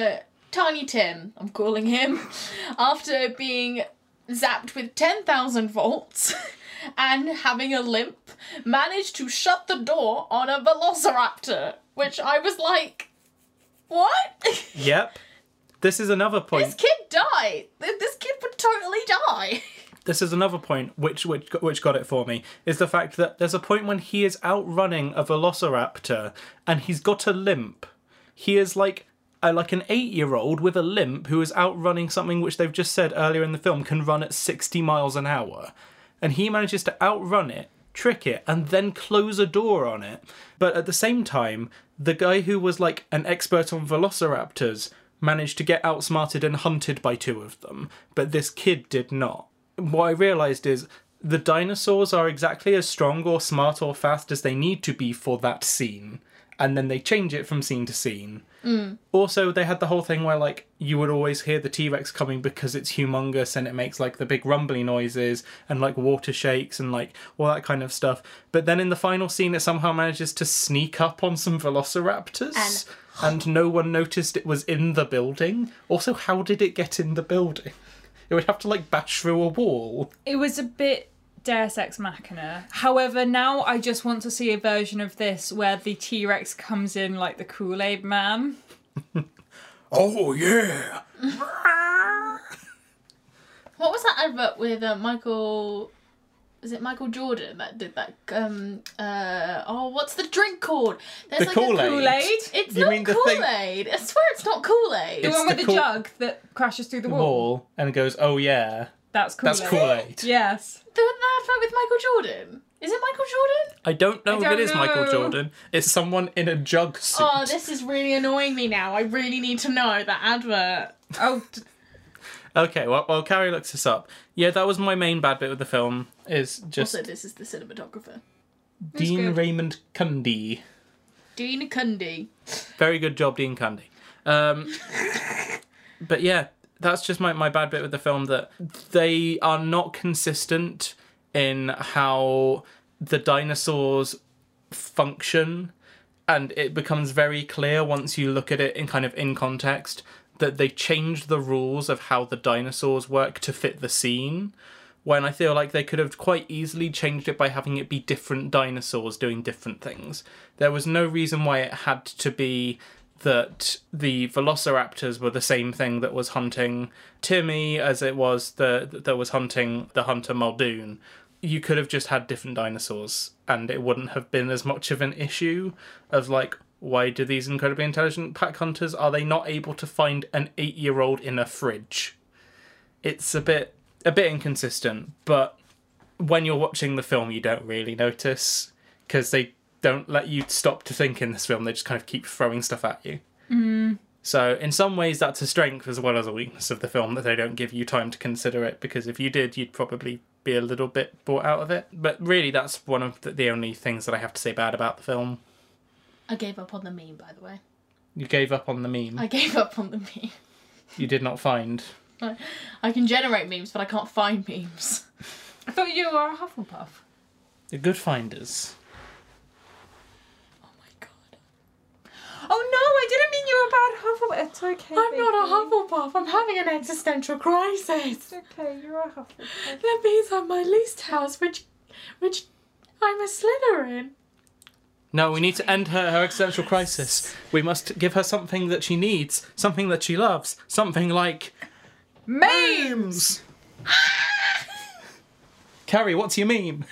Tiny Tim, I'm calling him, after being zapped with 10,000 volts and having a limp, managed to shut the door on a velociraptor, which I was like, what? Yep. This is another point. this kid died. This kid would totally die. This is another point which which which got it for me is the fact that there's a point when he is outrunning a velociraptor and he's got a limp. He is like like an eight year old with a limp who is outrunning something which they've just said earlier in the film can run at 60 miles an hour. And he manages to outrun it, trick it, and then close a door on it. But at the same time, the guy who was like an expert on velociraptors managed to get outsmarted and hunted by two of them, but this kid did not. What I realised is the dinosaurs are exactly as strong or smart or fast as they need to be for that scene, and then they change it from scene to scene. Mm. Also, they had the whole thing where like you would always hear the T Rex coming because it's humongous and it makes like the big rumbly noises and like water shakes and like all that kind of stuff. But then in the final scene, it somehow manages to sneak up on some velociraptors and, no one noticed it was in the building. Also, how did it get in the building? It would have to like bash through a wall. It was a bit Deus Ex Machina. However, now I just want to see a version of this where the T Rex comes in like the Kool Aid Man. Oh yeah. What was that advert with uh, Michael is it Michael Jordan that did that? Um, uh, oh, what's the drink called? There's The like a- Kool-Aid. Kool-Aid? It's You not mean the thing- Kool Aid. I swear it's not Kool Aid. The one with the the, cool- jug that crashes through the The wall. wall and goes, oh yeah, That's cool. that's Kool-Aid. Yes. The the advert with Michael Jordan. Is it Michael Jordan? I don't know I if don't it is Michael know. Jordan. It's someone in a jug suit. Oh, this is really annoying me now. I really need to know that advert. Oh, d- Okay, well, while Carrie looks this up, yeah, that was my main bad bit with the film. Is just Also, this is the cinematographer. Dean good. Raymond Cundey. Dean Cundey. Very good job, Dean Cundey. Um, but yeah, that's just my, my bad bit with the film that they are not consistent in how the dinosaurs function and it becomes very clear once you look at it in kind of in context that they changed the rules of how the dinosaurs work to fit the scene when I feel like they could have quite easily changed it by having it be different dinosaurs doing different things. There was no reason why it had to be that the velociraptors were the same thing that was hunting Timmy as it was the that was hunting the hunter Muldoon. You could have just had different dinosaurs and it wouldn't have been as much of an issue of like why do these incredibly intelligent pack hunters are they not able to find an 8-year-old in a fridge? It's a bit a bit inconsistent, but when you're watching the film, you don't really notice because they don't let you stop to think in this film. They just kind of keep throwing stuff at you. Mm. So, in some ways, that's a strength as well as a weakness of the film that they don't give you time to consider it. Because if you did, you'd probably be a little bit brought out of it. But really, that's one of the only things that I have to say bad about the film. I gave up on the meme, by the way. You gave up on the meme. I gave up on the meme. You did not find. I can generate memes, but I can't find memes. I thought you were a Hufflepuff. The good finders. Oh my god. Oh no, I didn't mean you were a bad Hufflepuff. It's okay. I'm not a. Hufflepuff. I'm having an existential crisis. It's okay, you're a Hufflepuff. That means I'm my least house, which, which, I'm a Slytherin. No, we need to end her, her existential crisis. We must give her something that she needs, something that she loves, something like Memes! Carrie, what's your meme?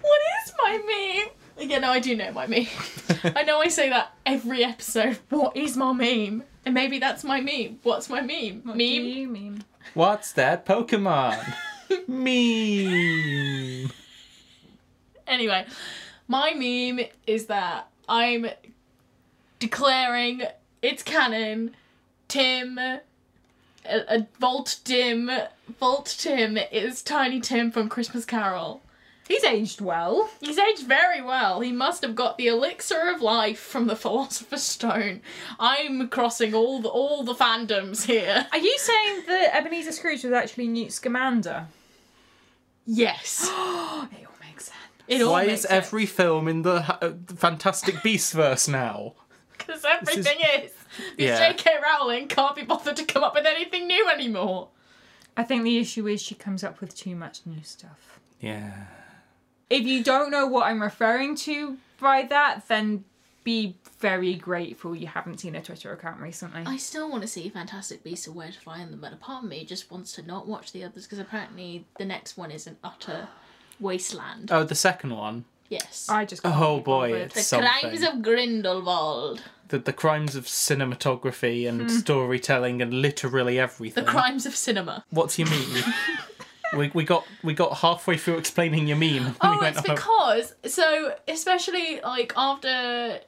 What is my meme? Yeah, no, I do know my meme. I know I say that every episode. What is my meme? And maybe that's my meme. What's my meme? What do meme? you mean? What's that Pokemon? meme. Anyway, my meme is that I'm declaring it's canon. Tim, a, a Volt Tim, Volt Tim is Tiny Tim from Christmas Carol. He's aged well. He's aged very well. He must have got the elixir of life from the Philosopher's Stone. I'm crossing all the all the fandoms here. Are you saying that Ebenezer Scrooge was actually Newt Scamander? Yes, it all makes sense. It all Why makes is every film in the uh, Fantastic Beasts verse now? because everything is. Because Yeah. J.K. Rowling can't be bothered to come up with anything new anymore. I think the issue is she comes up with too much new stuff. Yeah. If you don't know what I'm referring to by that, then be very grateful you haven't seen a Twitter account recently. I still want to see Fantastic Beasts and where to find them, but a part of me just wants to not watch the others because apparently the next one is an utter wasteland. Oh, the second one. yes. I just can't Oh be boy, bothered. the something. Crimes of Grindelwald. The, the crimes of cinematography and hmm. storytelling and literally everything. The. Crimes of Cinema. What's your meme? we, we got we got halfway through explaining your meme. and we Oh, went it's on a- because so especially like after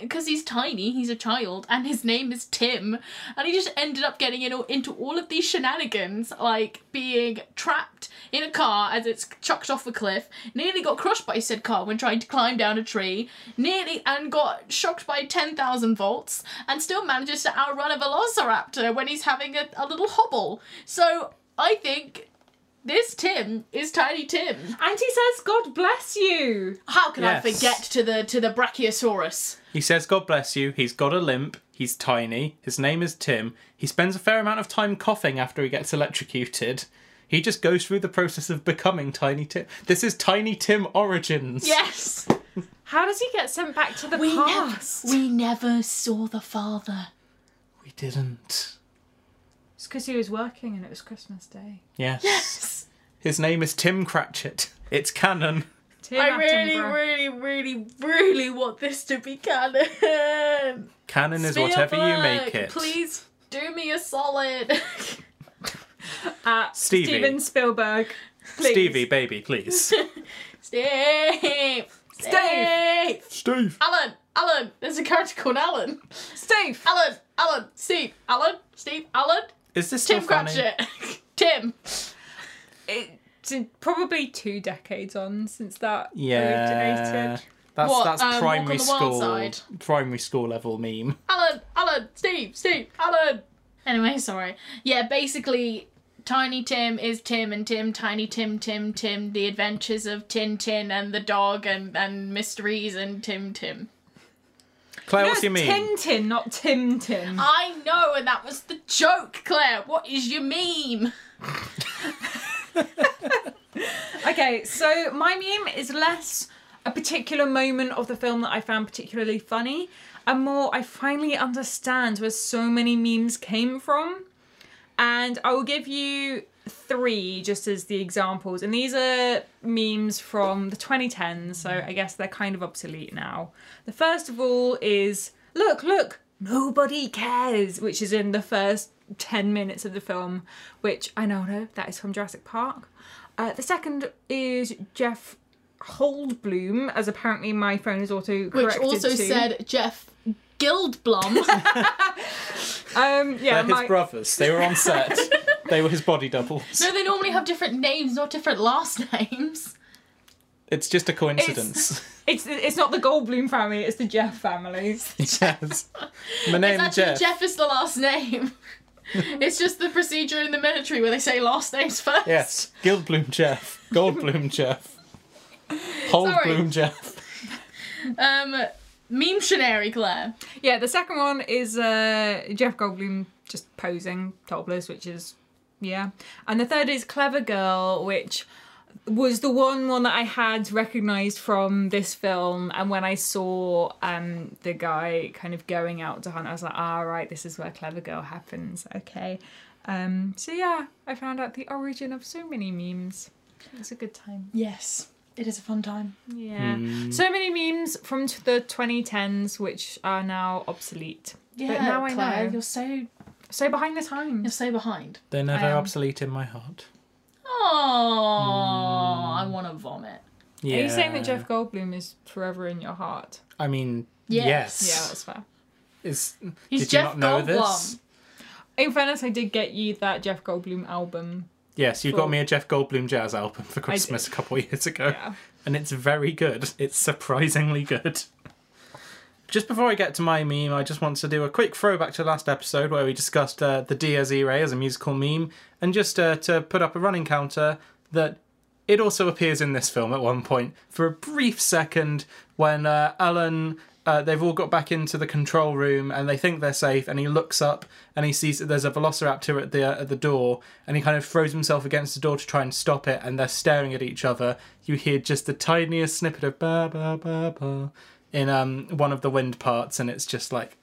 because he's tiny, he's a child, and his name is Tim, and he just ended up getting in, into all of these shenanigans, like being trapped in a car as it's chucked off a cliff, nearly got crushed by said car when trying to climb down a tree, nearly and got shocked by 10,000 volts, and still manages to outrun a velociraptor when he's having a, a little hobble. So I think this Tim is Tiny Tim. And he says, God bless you. How can Yes. I forget to the to the Brachiosaurus? He says, God bless you. He's got a limp. He's tiny. His name is Tim. He spends a fair amount of time coughing after he gets electrocuted. He just goes through the process of becoming Tiny Tim. This is Tiny Tim Origins. Yes. How does he get sent back to the We never past? we never saw the father. We didn't. It's because he was working and it was Christmas Day. Yes. Yes. His name is Tim Cratchit. It's canon. Tim I really, Attenborough. really, really, really want this to be canon. Canon is whatever you make it. Please do me a solid. Uh, Stevie. Steven Spielberg. Please. Stevie, baby, please. Steve. Steve. Steve. Alan. Alan. There's a character called Alan. Steve. Alan. Alan. Steve. Alan. Steve. Alan. Is this still Tim funny? Cratchit. Tim. It's probably two decades on since that Yeah. originated. That's What, that's um, primary on the Wild school primary school level meme. Alan, Alan, Steve, Steve, Alan. Anyway, sorry. Yeah, basically, Tiny Tim is Tim and Tim, Tiny Tim, Tim, Tim, the adventures of Tintin and the dog and, and mysteries and Tim Tim. Claire, No, what's your meme? Tintin, not Tim Tim. I know, and that was the joke, Claire. What is your meme? Okay, so my meme is less a particular moment of the film that I found particularly funny, and more I finally understand where so many memes came from. And I will give you three just as the examples. And these are memes from the 2010s, so I guess they're kind of obsolete now. The first of all is look, look, nobody cares, which is in the first 10 minutes of the film, which I know, no, that is from Jurassic Park. Uh, the second is Jeff Holdblum, as apparently my phone is auto Which also to. said Jeff Gildblum. um, yeah, They're his my, brothers. They were on set. they were his body doubles. no, they normally have different names, not different last names. It's just a coincidence. it's it's not the Goldblum family, it's the Jeff families. yes. My name's It's actually Jeff. Jeff is the last name. it's just the procedure in the military where they say last names first. Yes. Gildbloom Jeff. Goldbloom Jeff. Holdbloom Jeff. Um, meme shenary, Claire. Yeah, the second one is uh, Jeff Goldblum just posing topless, which is yeah, and the third is Clever Girl, which was the one one that I had recognized from this film, and when I saw um the guy kind of going out to hunt, I was like, ah, right, this is where Clever Girl happens. Okay, um, so yeah, I found out the origin of so many memes. It was a good time. Yes, it is a fun time. Yeah, so many memes from t- the 2010s, which are now obsolete. Yeah, but now I Claire, know. you're so So behind the you're so behind. They're never I am. obsolete in my heart. Oh, I hmm. want to vomit. Yeah. Are you saying that Jeff Goldblum is forever in your heart? I mean, Yes. yes. Yeah, that's fair. Is, He's did Jeff you not know Goldblum. this? In fairness, I did get you that Jeff Goldblum album. Yes, you Cool. got me a Jeff Goldblum jazz album for Christmas a couple of years ago. Yeah. And it's very good. It's surprisingly good. Just before I get to my meme, I just want to do a quick throwback to last episode where we discussed uh, the Dies Irae as a musical meme, and just uh, to put up a running counter that it also appears in this film at one point for a brief second when uh, Alan. Uh, they've all got back into the control room and they think they're safe. And he looks up and he sees that there's a velociraptor at the uh, at the door, and he kind of throws himself against the door to try and stop it. And they're staring at each other. You hear just the tiniest snippet of ba ba ba ba in um one of the wind parts, and it's just like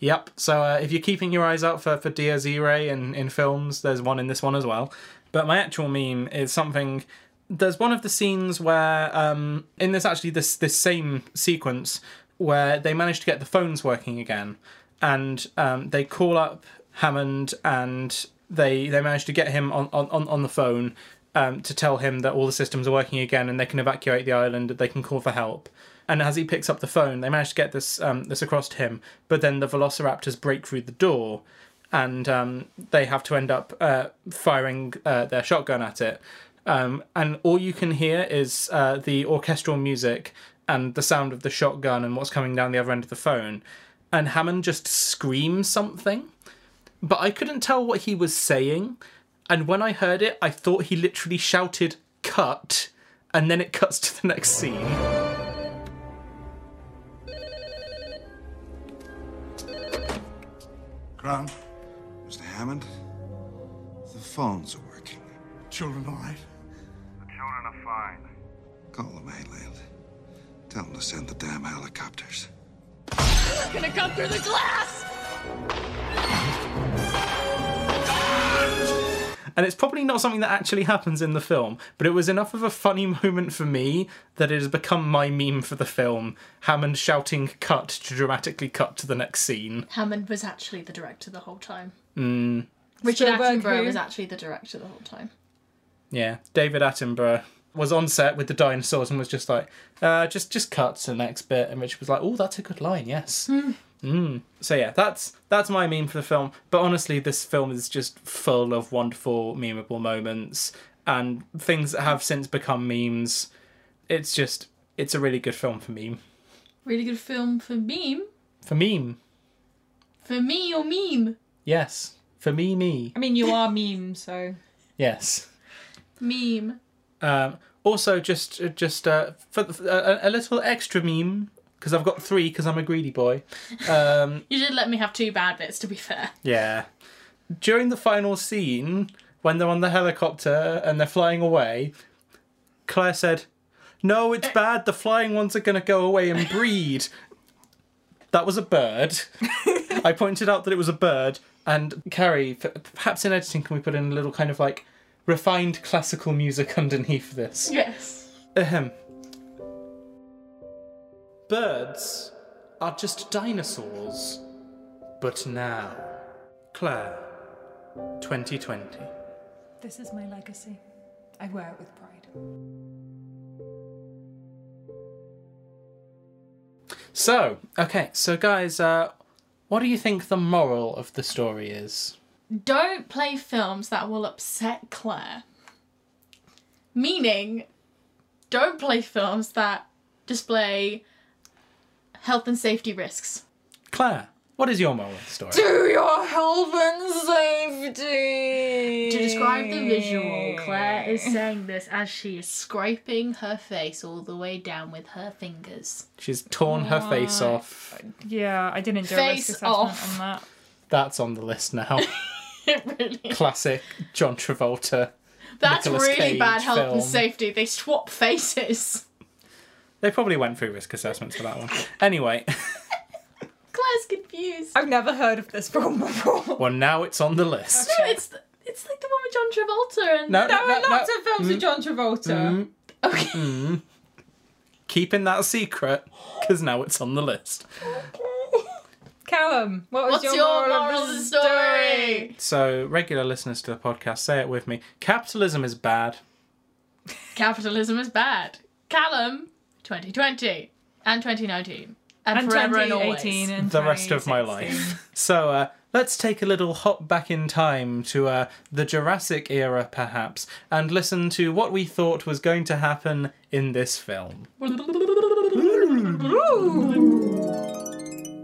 Yep. So uh, if you're keeping your eyes out for for Dies Irae in in films, there's one in this one as well. But my actual meme is something. There's one of the scenes where um in this actually this this same sequence where they manage to get the phones working again, and um they call up Hammond and they they manage to get him on on on, on the phone. Um, to tell him that all the systems are working again and they can evacuate the island, they can call for help. And as he picks up the phone, they manage to get this um, this across to him. But then the Velociraptors break through the door, and um, they have to end up uh, firing uh, their shotgun at it. Um, and all you can hear is uh, the orchestral music and the sound of the shotgun and what's coming down the other end of the phone. And Hammond just screams something, but I couldn't tell what he was saying. And when I heard it, I thought he literally shouted "cut," and then it cuts to the next scene. Grant, Mr. Hammond, the phones are working. Children all right? The children are fine. Call the mainland. Tell them to send the damn helicopters. We're Gonna come through the glass! And it's probably not something that actually happens in the film, but it was enough of a funny moment for me that it has become my meme for the film. Hammond shouting cut to dramatically cut to the next scene. Hammond was actually the director the whole time. Richard Spielberg Attenborough who? was actually the director the whole time. Yeah, David Attenborough was on set with the dinosaurs and was just like, uh, just just cut to the next bit, and Richard was like, oh, that's a good line, yes. Mm. So yeah, that's that's my meme for the film. But honestly, this film is just full of wonderful, memeable moments and things that have since become memes. It's just, it's a really good film for meme. Really good film for meme. For meme, For me or meme. yes. For me, me, I mean, you are meme, so. yes. Meme. Um, also, just just uh, for a, a little extra meme because I've got three because I'm a greedy boy. Um, You did let me have two bad bits, to be fair. yeah. During the final scene, when they're on the helicopter and they're flying away, Claire said, "No, it's bad. The flying ones are going to go away and breed." that was a bird. I pointed out that it was a bird, and Carrie, perhaps in editing, can we put in a little kind of like refined classical music underneath this? Yes. Ahem. Birds are just dinosaurs. But now, Claire, 2020. This is my legacy. I wear it with pride. So, okay, so guys, uh, what do you think the moral of the story is? Don't play films that will upset Claire. Meaning, don't play films that display health and safety risks. Claire, what is your moral of the story? Do your health and safety. To describe the visual, Claire is saying this as she is scraping her face all the way down with her fingers. She's torn her face off. Yeah, I didn't do a Face risk assessment off. on that. That's on the list now. It really Classic John Travolta. That's Nicolas really Cage bad health film. and safety. They swap faces. They probably went through risk assessments for that one. Anyway, Claire's confused. I've never heard of this film before. well, now it's on the list. No, it's the, it's like the one with John Travolta and No, There no, are no, lots no. of films with mm. John Travolta. Mm. okay. Mm. Keeping that a secret, because now it's on the list. Callum, what was What's your, your moral, moral of of the the story? story? So, regular listeners to the podcast, say it with me. Capitalism is bad. Capitalism is bad. Callum, 2020 and 2019 and, And forever and always. 2018 and the rest of my life. So, uh, let's take a little hop back in time to uh, the Jurassic era, perhaps, and listen to what we thought was going to happen in this film.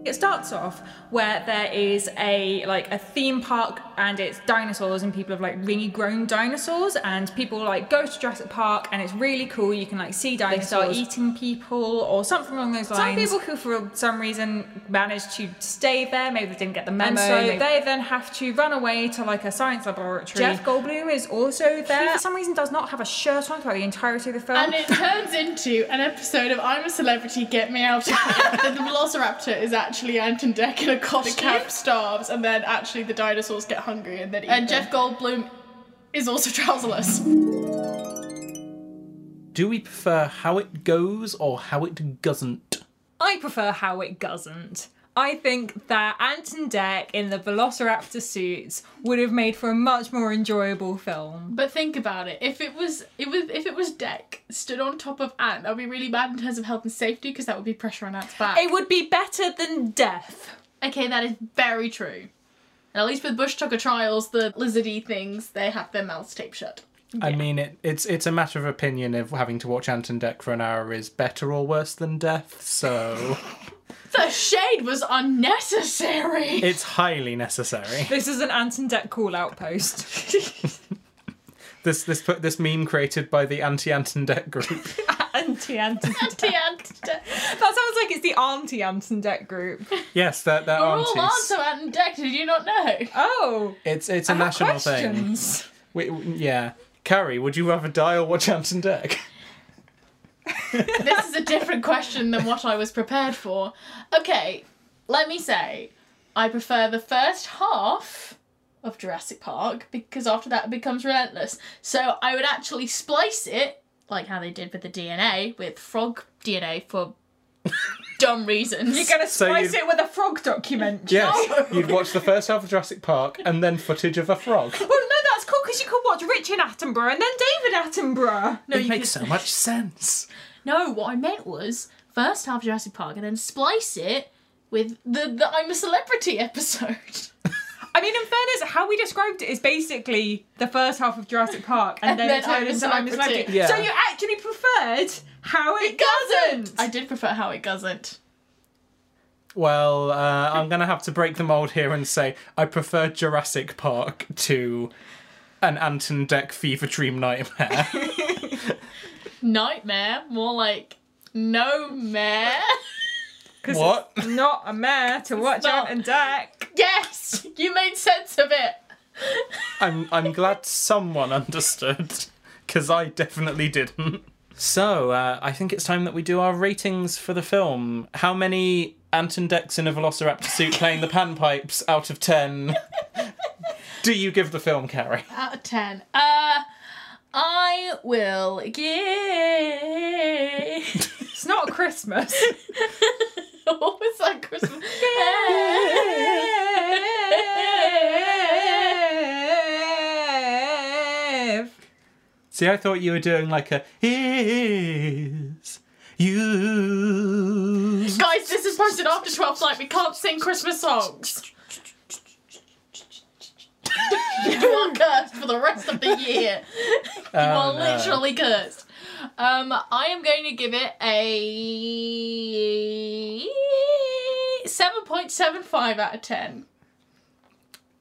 It starts off where there is a like a theme park and it's dinosaurs and people have like really grown dinosaurs and people like go to Jurassic Park and it's really cool. You can like see dinosaurs. Start eating people or something along those lines. Some people who for some reason managed to stay there, maybe they didn't get the memo. And so maybe- they then have to run away to like a science laboratory. Jeff Goldblum is also there. He for some reason does not have a shirt on throughout the entirety of the film. And it turns into an episode of I'm a Celebrity, Get Me Out of Here. the Velociraptor is actually Ant and Dec in a costume. The camp starves, and then actually the dinosaurs get hungry and then eat And Jeff Goldblum is also trouserless. Do we prefer how it goes or how it doesn't? I prefer how it doesn't. I think that Ant and Dec in the Velociraptor suits would have made for a much more enjoyable film. But think about it. If it was, it was, if it was Dec stood on top of Ant, that would be really bad in terms of health and safety because that would be pressure on Ant's back. It would be better than Death. Okay, that is very true. And at least with Bush Tucker Trials, the lizardy things, they have their mouths taped shut. I mean, it, it's it's a matter of opinion if having to watch Ant and Dec for an hour is better or worse than death. So The shade was unnecessary. it's highly necessary. This is an Ant and Dec call out post. This this this meme created by the anti Ant and Dec group. Anti Ant and Dec. Auntie That sounds like it's the Auntie Ant and Dec group. yes, they're, they're We're all on aunties. to Ant and Dec, did you not know? Oh. It's it's a I have national thing. questions. We, we- yeah, Carrie, would you rather die or watch Ant and Dec? this is a different question than what I was prepared for. Okay, let me say, I prefer the first half of of Jurassic Park because after that it becomes relentless. So I would actually splice it, like how they did with the DNA, with frog DNA for dumb reasons. You're gonna So splice you- it with a frog documentary. Yes, you'd watch the first half of Jurassic Park and then footage of a frog. Well, no, that's cool because you could watch Richard Attenborough and then David Attenborough. no, it you makes could- so much sense. No, what I meant was first half Jurassic Park and then splice it with the, the I'm a Celebrity episode. I mean, in fairness, how we described it is basically the first half of Jurassic Park, and, And then, then it turned I'm into I'm a Celebrity. Celebrity. Yeah. So you actually preferred how it, doesn't. I did prefer how it doesn't. Well, uh, I'm going to have to break the mold here and say I prefer Jurassic Park to an Ant and Dec Fever Dream Nightmare. Nightmare, more like no mare. 'Cause What? it's Not a mare to watch not. on and deck. yes, you made sense of it. I'm I'm glad someone understood because I definitely didn't. So uh, I think it's time that we do our ratings for the film. How many Ant and Decs in a Velociraptor suit playing the panpipes out of ten do you give the film, Carrie? Out of ten. Uh, I will give. It's not Christmas. What was that Christmas? See, I thought you were doing like a is you. Guys, this is posted after 12th night. We can't sing Christmas songs. you are cursed for the rest of the year. you oh, are Oh, no. literally cursed. Um, I am going to give it a 7.75 out of 10.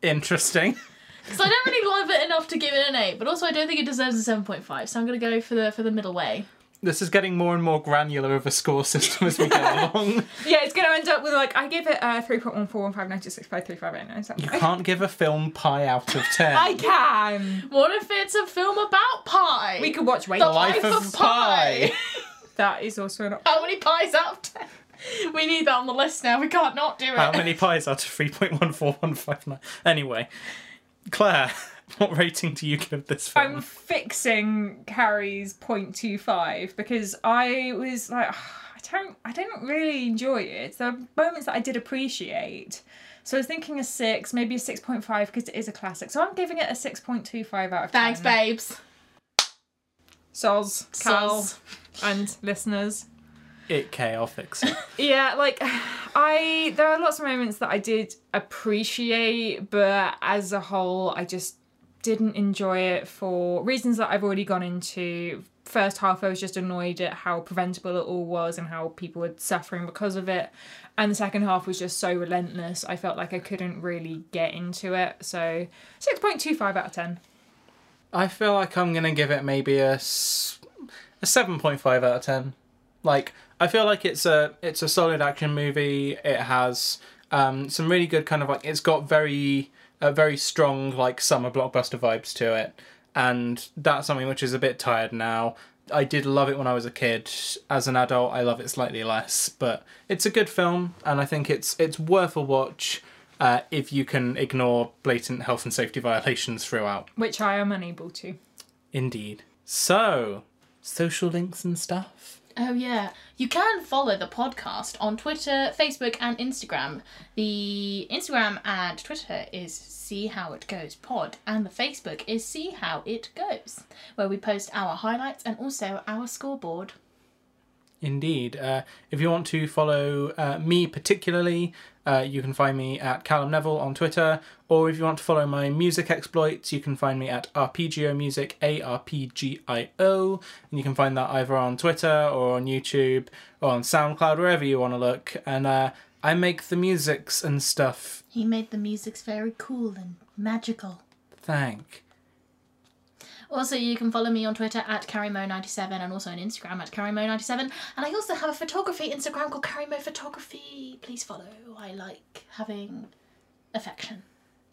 Interesting. So I don't really love it enough to give it an 8, but also I don't think it deserves a 7.5, so I'm going to go for the for the middle way. This is getting more and more granular of a score system as we go along. yeah, it's going to end up with like I give it uh, 3.1415965358 something. You can't give a film pie out of ten. I can. What if it's a film about pie? We could watch Wait. The Life Life of of Pi. Pi. That is also an. How many pies out of 10? We need that on the list now. We can't not do it. How many pies out of three point one four one five nine? Anyway, Claire, what rating do you give this film? I'm fixing Carrie's 0.25 because I was like, I don't, I don't really enjoy it. There are moments that I did appreciate. So I was thinking a six, maybe a 6.5 because it is a classic. So I'm giving it a 6.25 out of 10. Thanks, babes. Soz, Cal, Soz. and listeners. It K, I'll fix. Yeah, like I there are lots of moments that I did appreciate, but as a whole I just didn't enjoy it for reasons that I've already gone into. First half I was just annoyed at how preventable it all was and how people were suffering because of it. And the second half was just so relentless. I felt like I couldn't really get into it. So 6.25 out of 10. I feel like I'm gonna give it maybe a, a 7.5 out of ten. Like I feel like it's a it's a solid action movie. It has um, some really good kind of like it's got very uh, very strong like summer blockbuster vibes to it, and that's something which is a bit tired now. I did love it when I was a kid. As an adult, I love it slightly less, but it's a good film, and I think it's it's worth a watch. Uh, if you can ignore blatant health and safety violations throughout. Which I am unable to. Indeed. So, social links and stuff. Oh, yeah. You can follow the podcast on Twitter, Facebook, and Instagram. The Instagram and Twitter is See How It Goes Pod, and the Facebook is See How It Goes, where we post our highlights and also our scoreboard. Indeed. Uh, if you want to follow uh, me particularly, uh, you can find me at Callum Neville on Twitter, or if you want to follow my music exploits, you can find me at Arpeggio Music, A R P G I O, and you can find that either on Twitter or on YouTube or on SoundCloud, wherever you want to look. And uh, I make the musics and stuff. He made the musics very cool and magical. Thank. Also, you can follow me on Twitter at CarrieMo97 and also on Instagram at CarrieMo97. And I also have a photography Instagram called CarrieMo Photography. Please follow. I like having affection.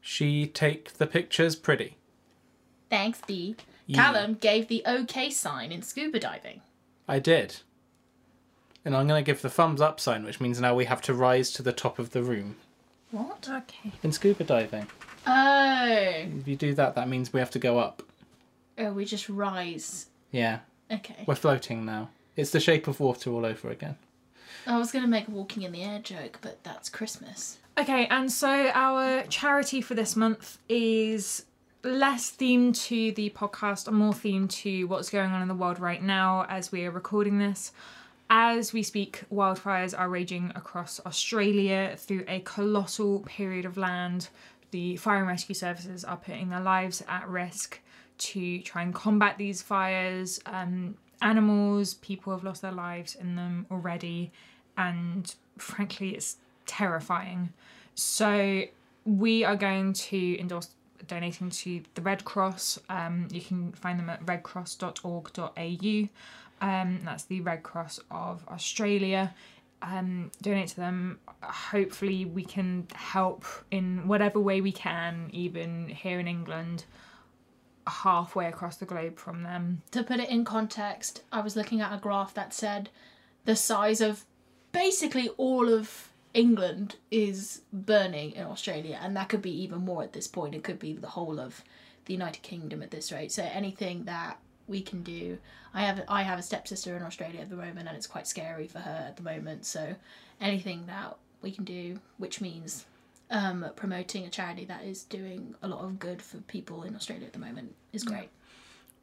She take the pictures pretty. Thanks, B. Yeah. Callum gave the OK sign in scuba diving. I did. And I'm going to give the thumbs up sign, which means now we have to rise to the top of the room What? Okay. in scuba diving. Oh. If you do that, that means we have to go up. Oh, we just rise. Yeah, Okay. we're floating now. It's the shape of water all over again. I was gonna make a walking in the air joke, but that's Christmas. Okay, and so our charity for this month is less themed to the podcast and more themed to what's going on in the world right now as we are recording this. As we speak, wildfires are raging across Australia through a colossal period of land. The fire and rescue services are putting their lives at risk to try and combat these fires. Um, animals, people have lost their lives in them already, and frankly, it's terrifying. So we are going to endorse donating to the Red Cross. Um, you can find them at redcross.org.au. Um, that's the Red Cross of Australia. Um, donate to them. Hopefully, we can help in whatever way we can, even here in England, halfway across the globe from them. To put it in context, I was looking at a graph that said the size of basically all of England is burning in Australia, and that could be even more at this point. It could be the whole of the United Kingdom at this rate. So anything that we can do, I have I have a stepsister in Australia at the moment, and it's quite scary for her at the moment. So anything that we can do, which means um, promoting a charity that is doing a lot of good for people in Australia at the moment, is great.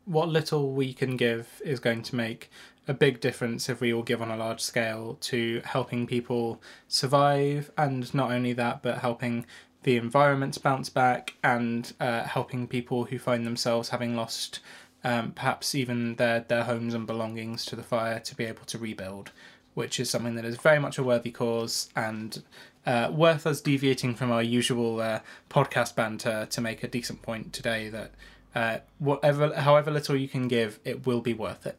what little we can give is going to make a big difference if we all give on a large scale to helping people survive and not only that but helping the environment bounce back and uh, helping people who find themselves having lost um, perhaps even their, their homes and belongings to the fire to be able to rebuild which is something that is very much a worthy cause and uh, worth us deviating from our usual uh, podcast banter to make a decent point today that uh, whatever, however little you can give, it will be worth it.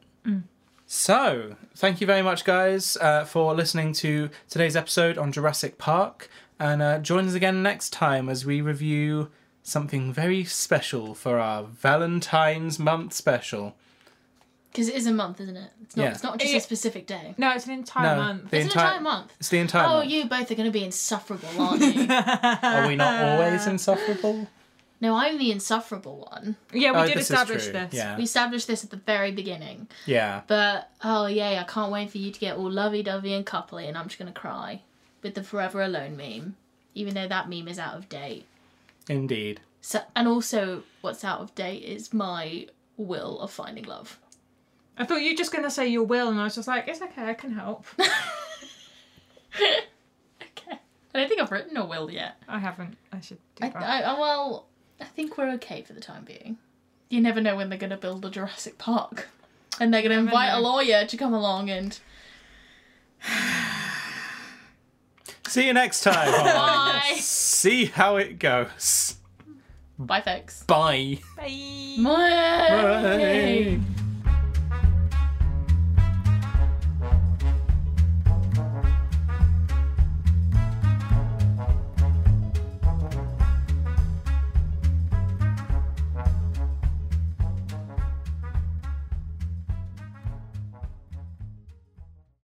So, thank you very much, guys, uh, for listening to today's episode on Jurassic Park, and uh, join us again next time as we review something very special for our Valentine's month special. Because it is a month, isn't it? It's not. Yeah. It's not just Yeah. a specific day. No, it's an entire No, month. the It's entire, an entire month. It's the entire month. Oh, month. you both are going to be insufferable, aren't you? Are we not always insufferable? no, I'm the insufferable one. Yeah, we Oh, did this establish this. Yeah, We established this at the very beginning. yeah. But oh yay, I can't wait for you to get all lovey dovey and coupley, and I'm just gonna cry with the Forever Alone meme, even though that meme is out of date. Indeed. So, and also, what's out of date is my will of finding love. I thought you were just going to say your will, and I was just like, it's okay, I can help. Okay. I don't think I've written a will yet. I haven't. I should do I, that. I, I- well, I think we're okay for the time being. You never know when they're gonna build a Jurassic Park, and they're gonna Never invite a lawyer to come along and See you next time. bye, See how it goes. bye, folks. Bye. Bye. Bye. Bye.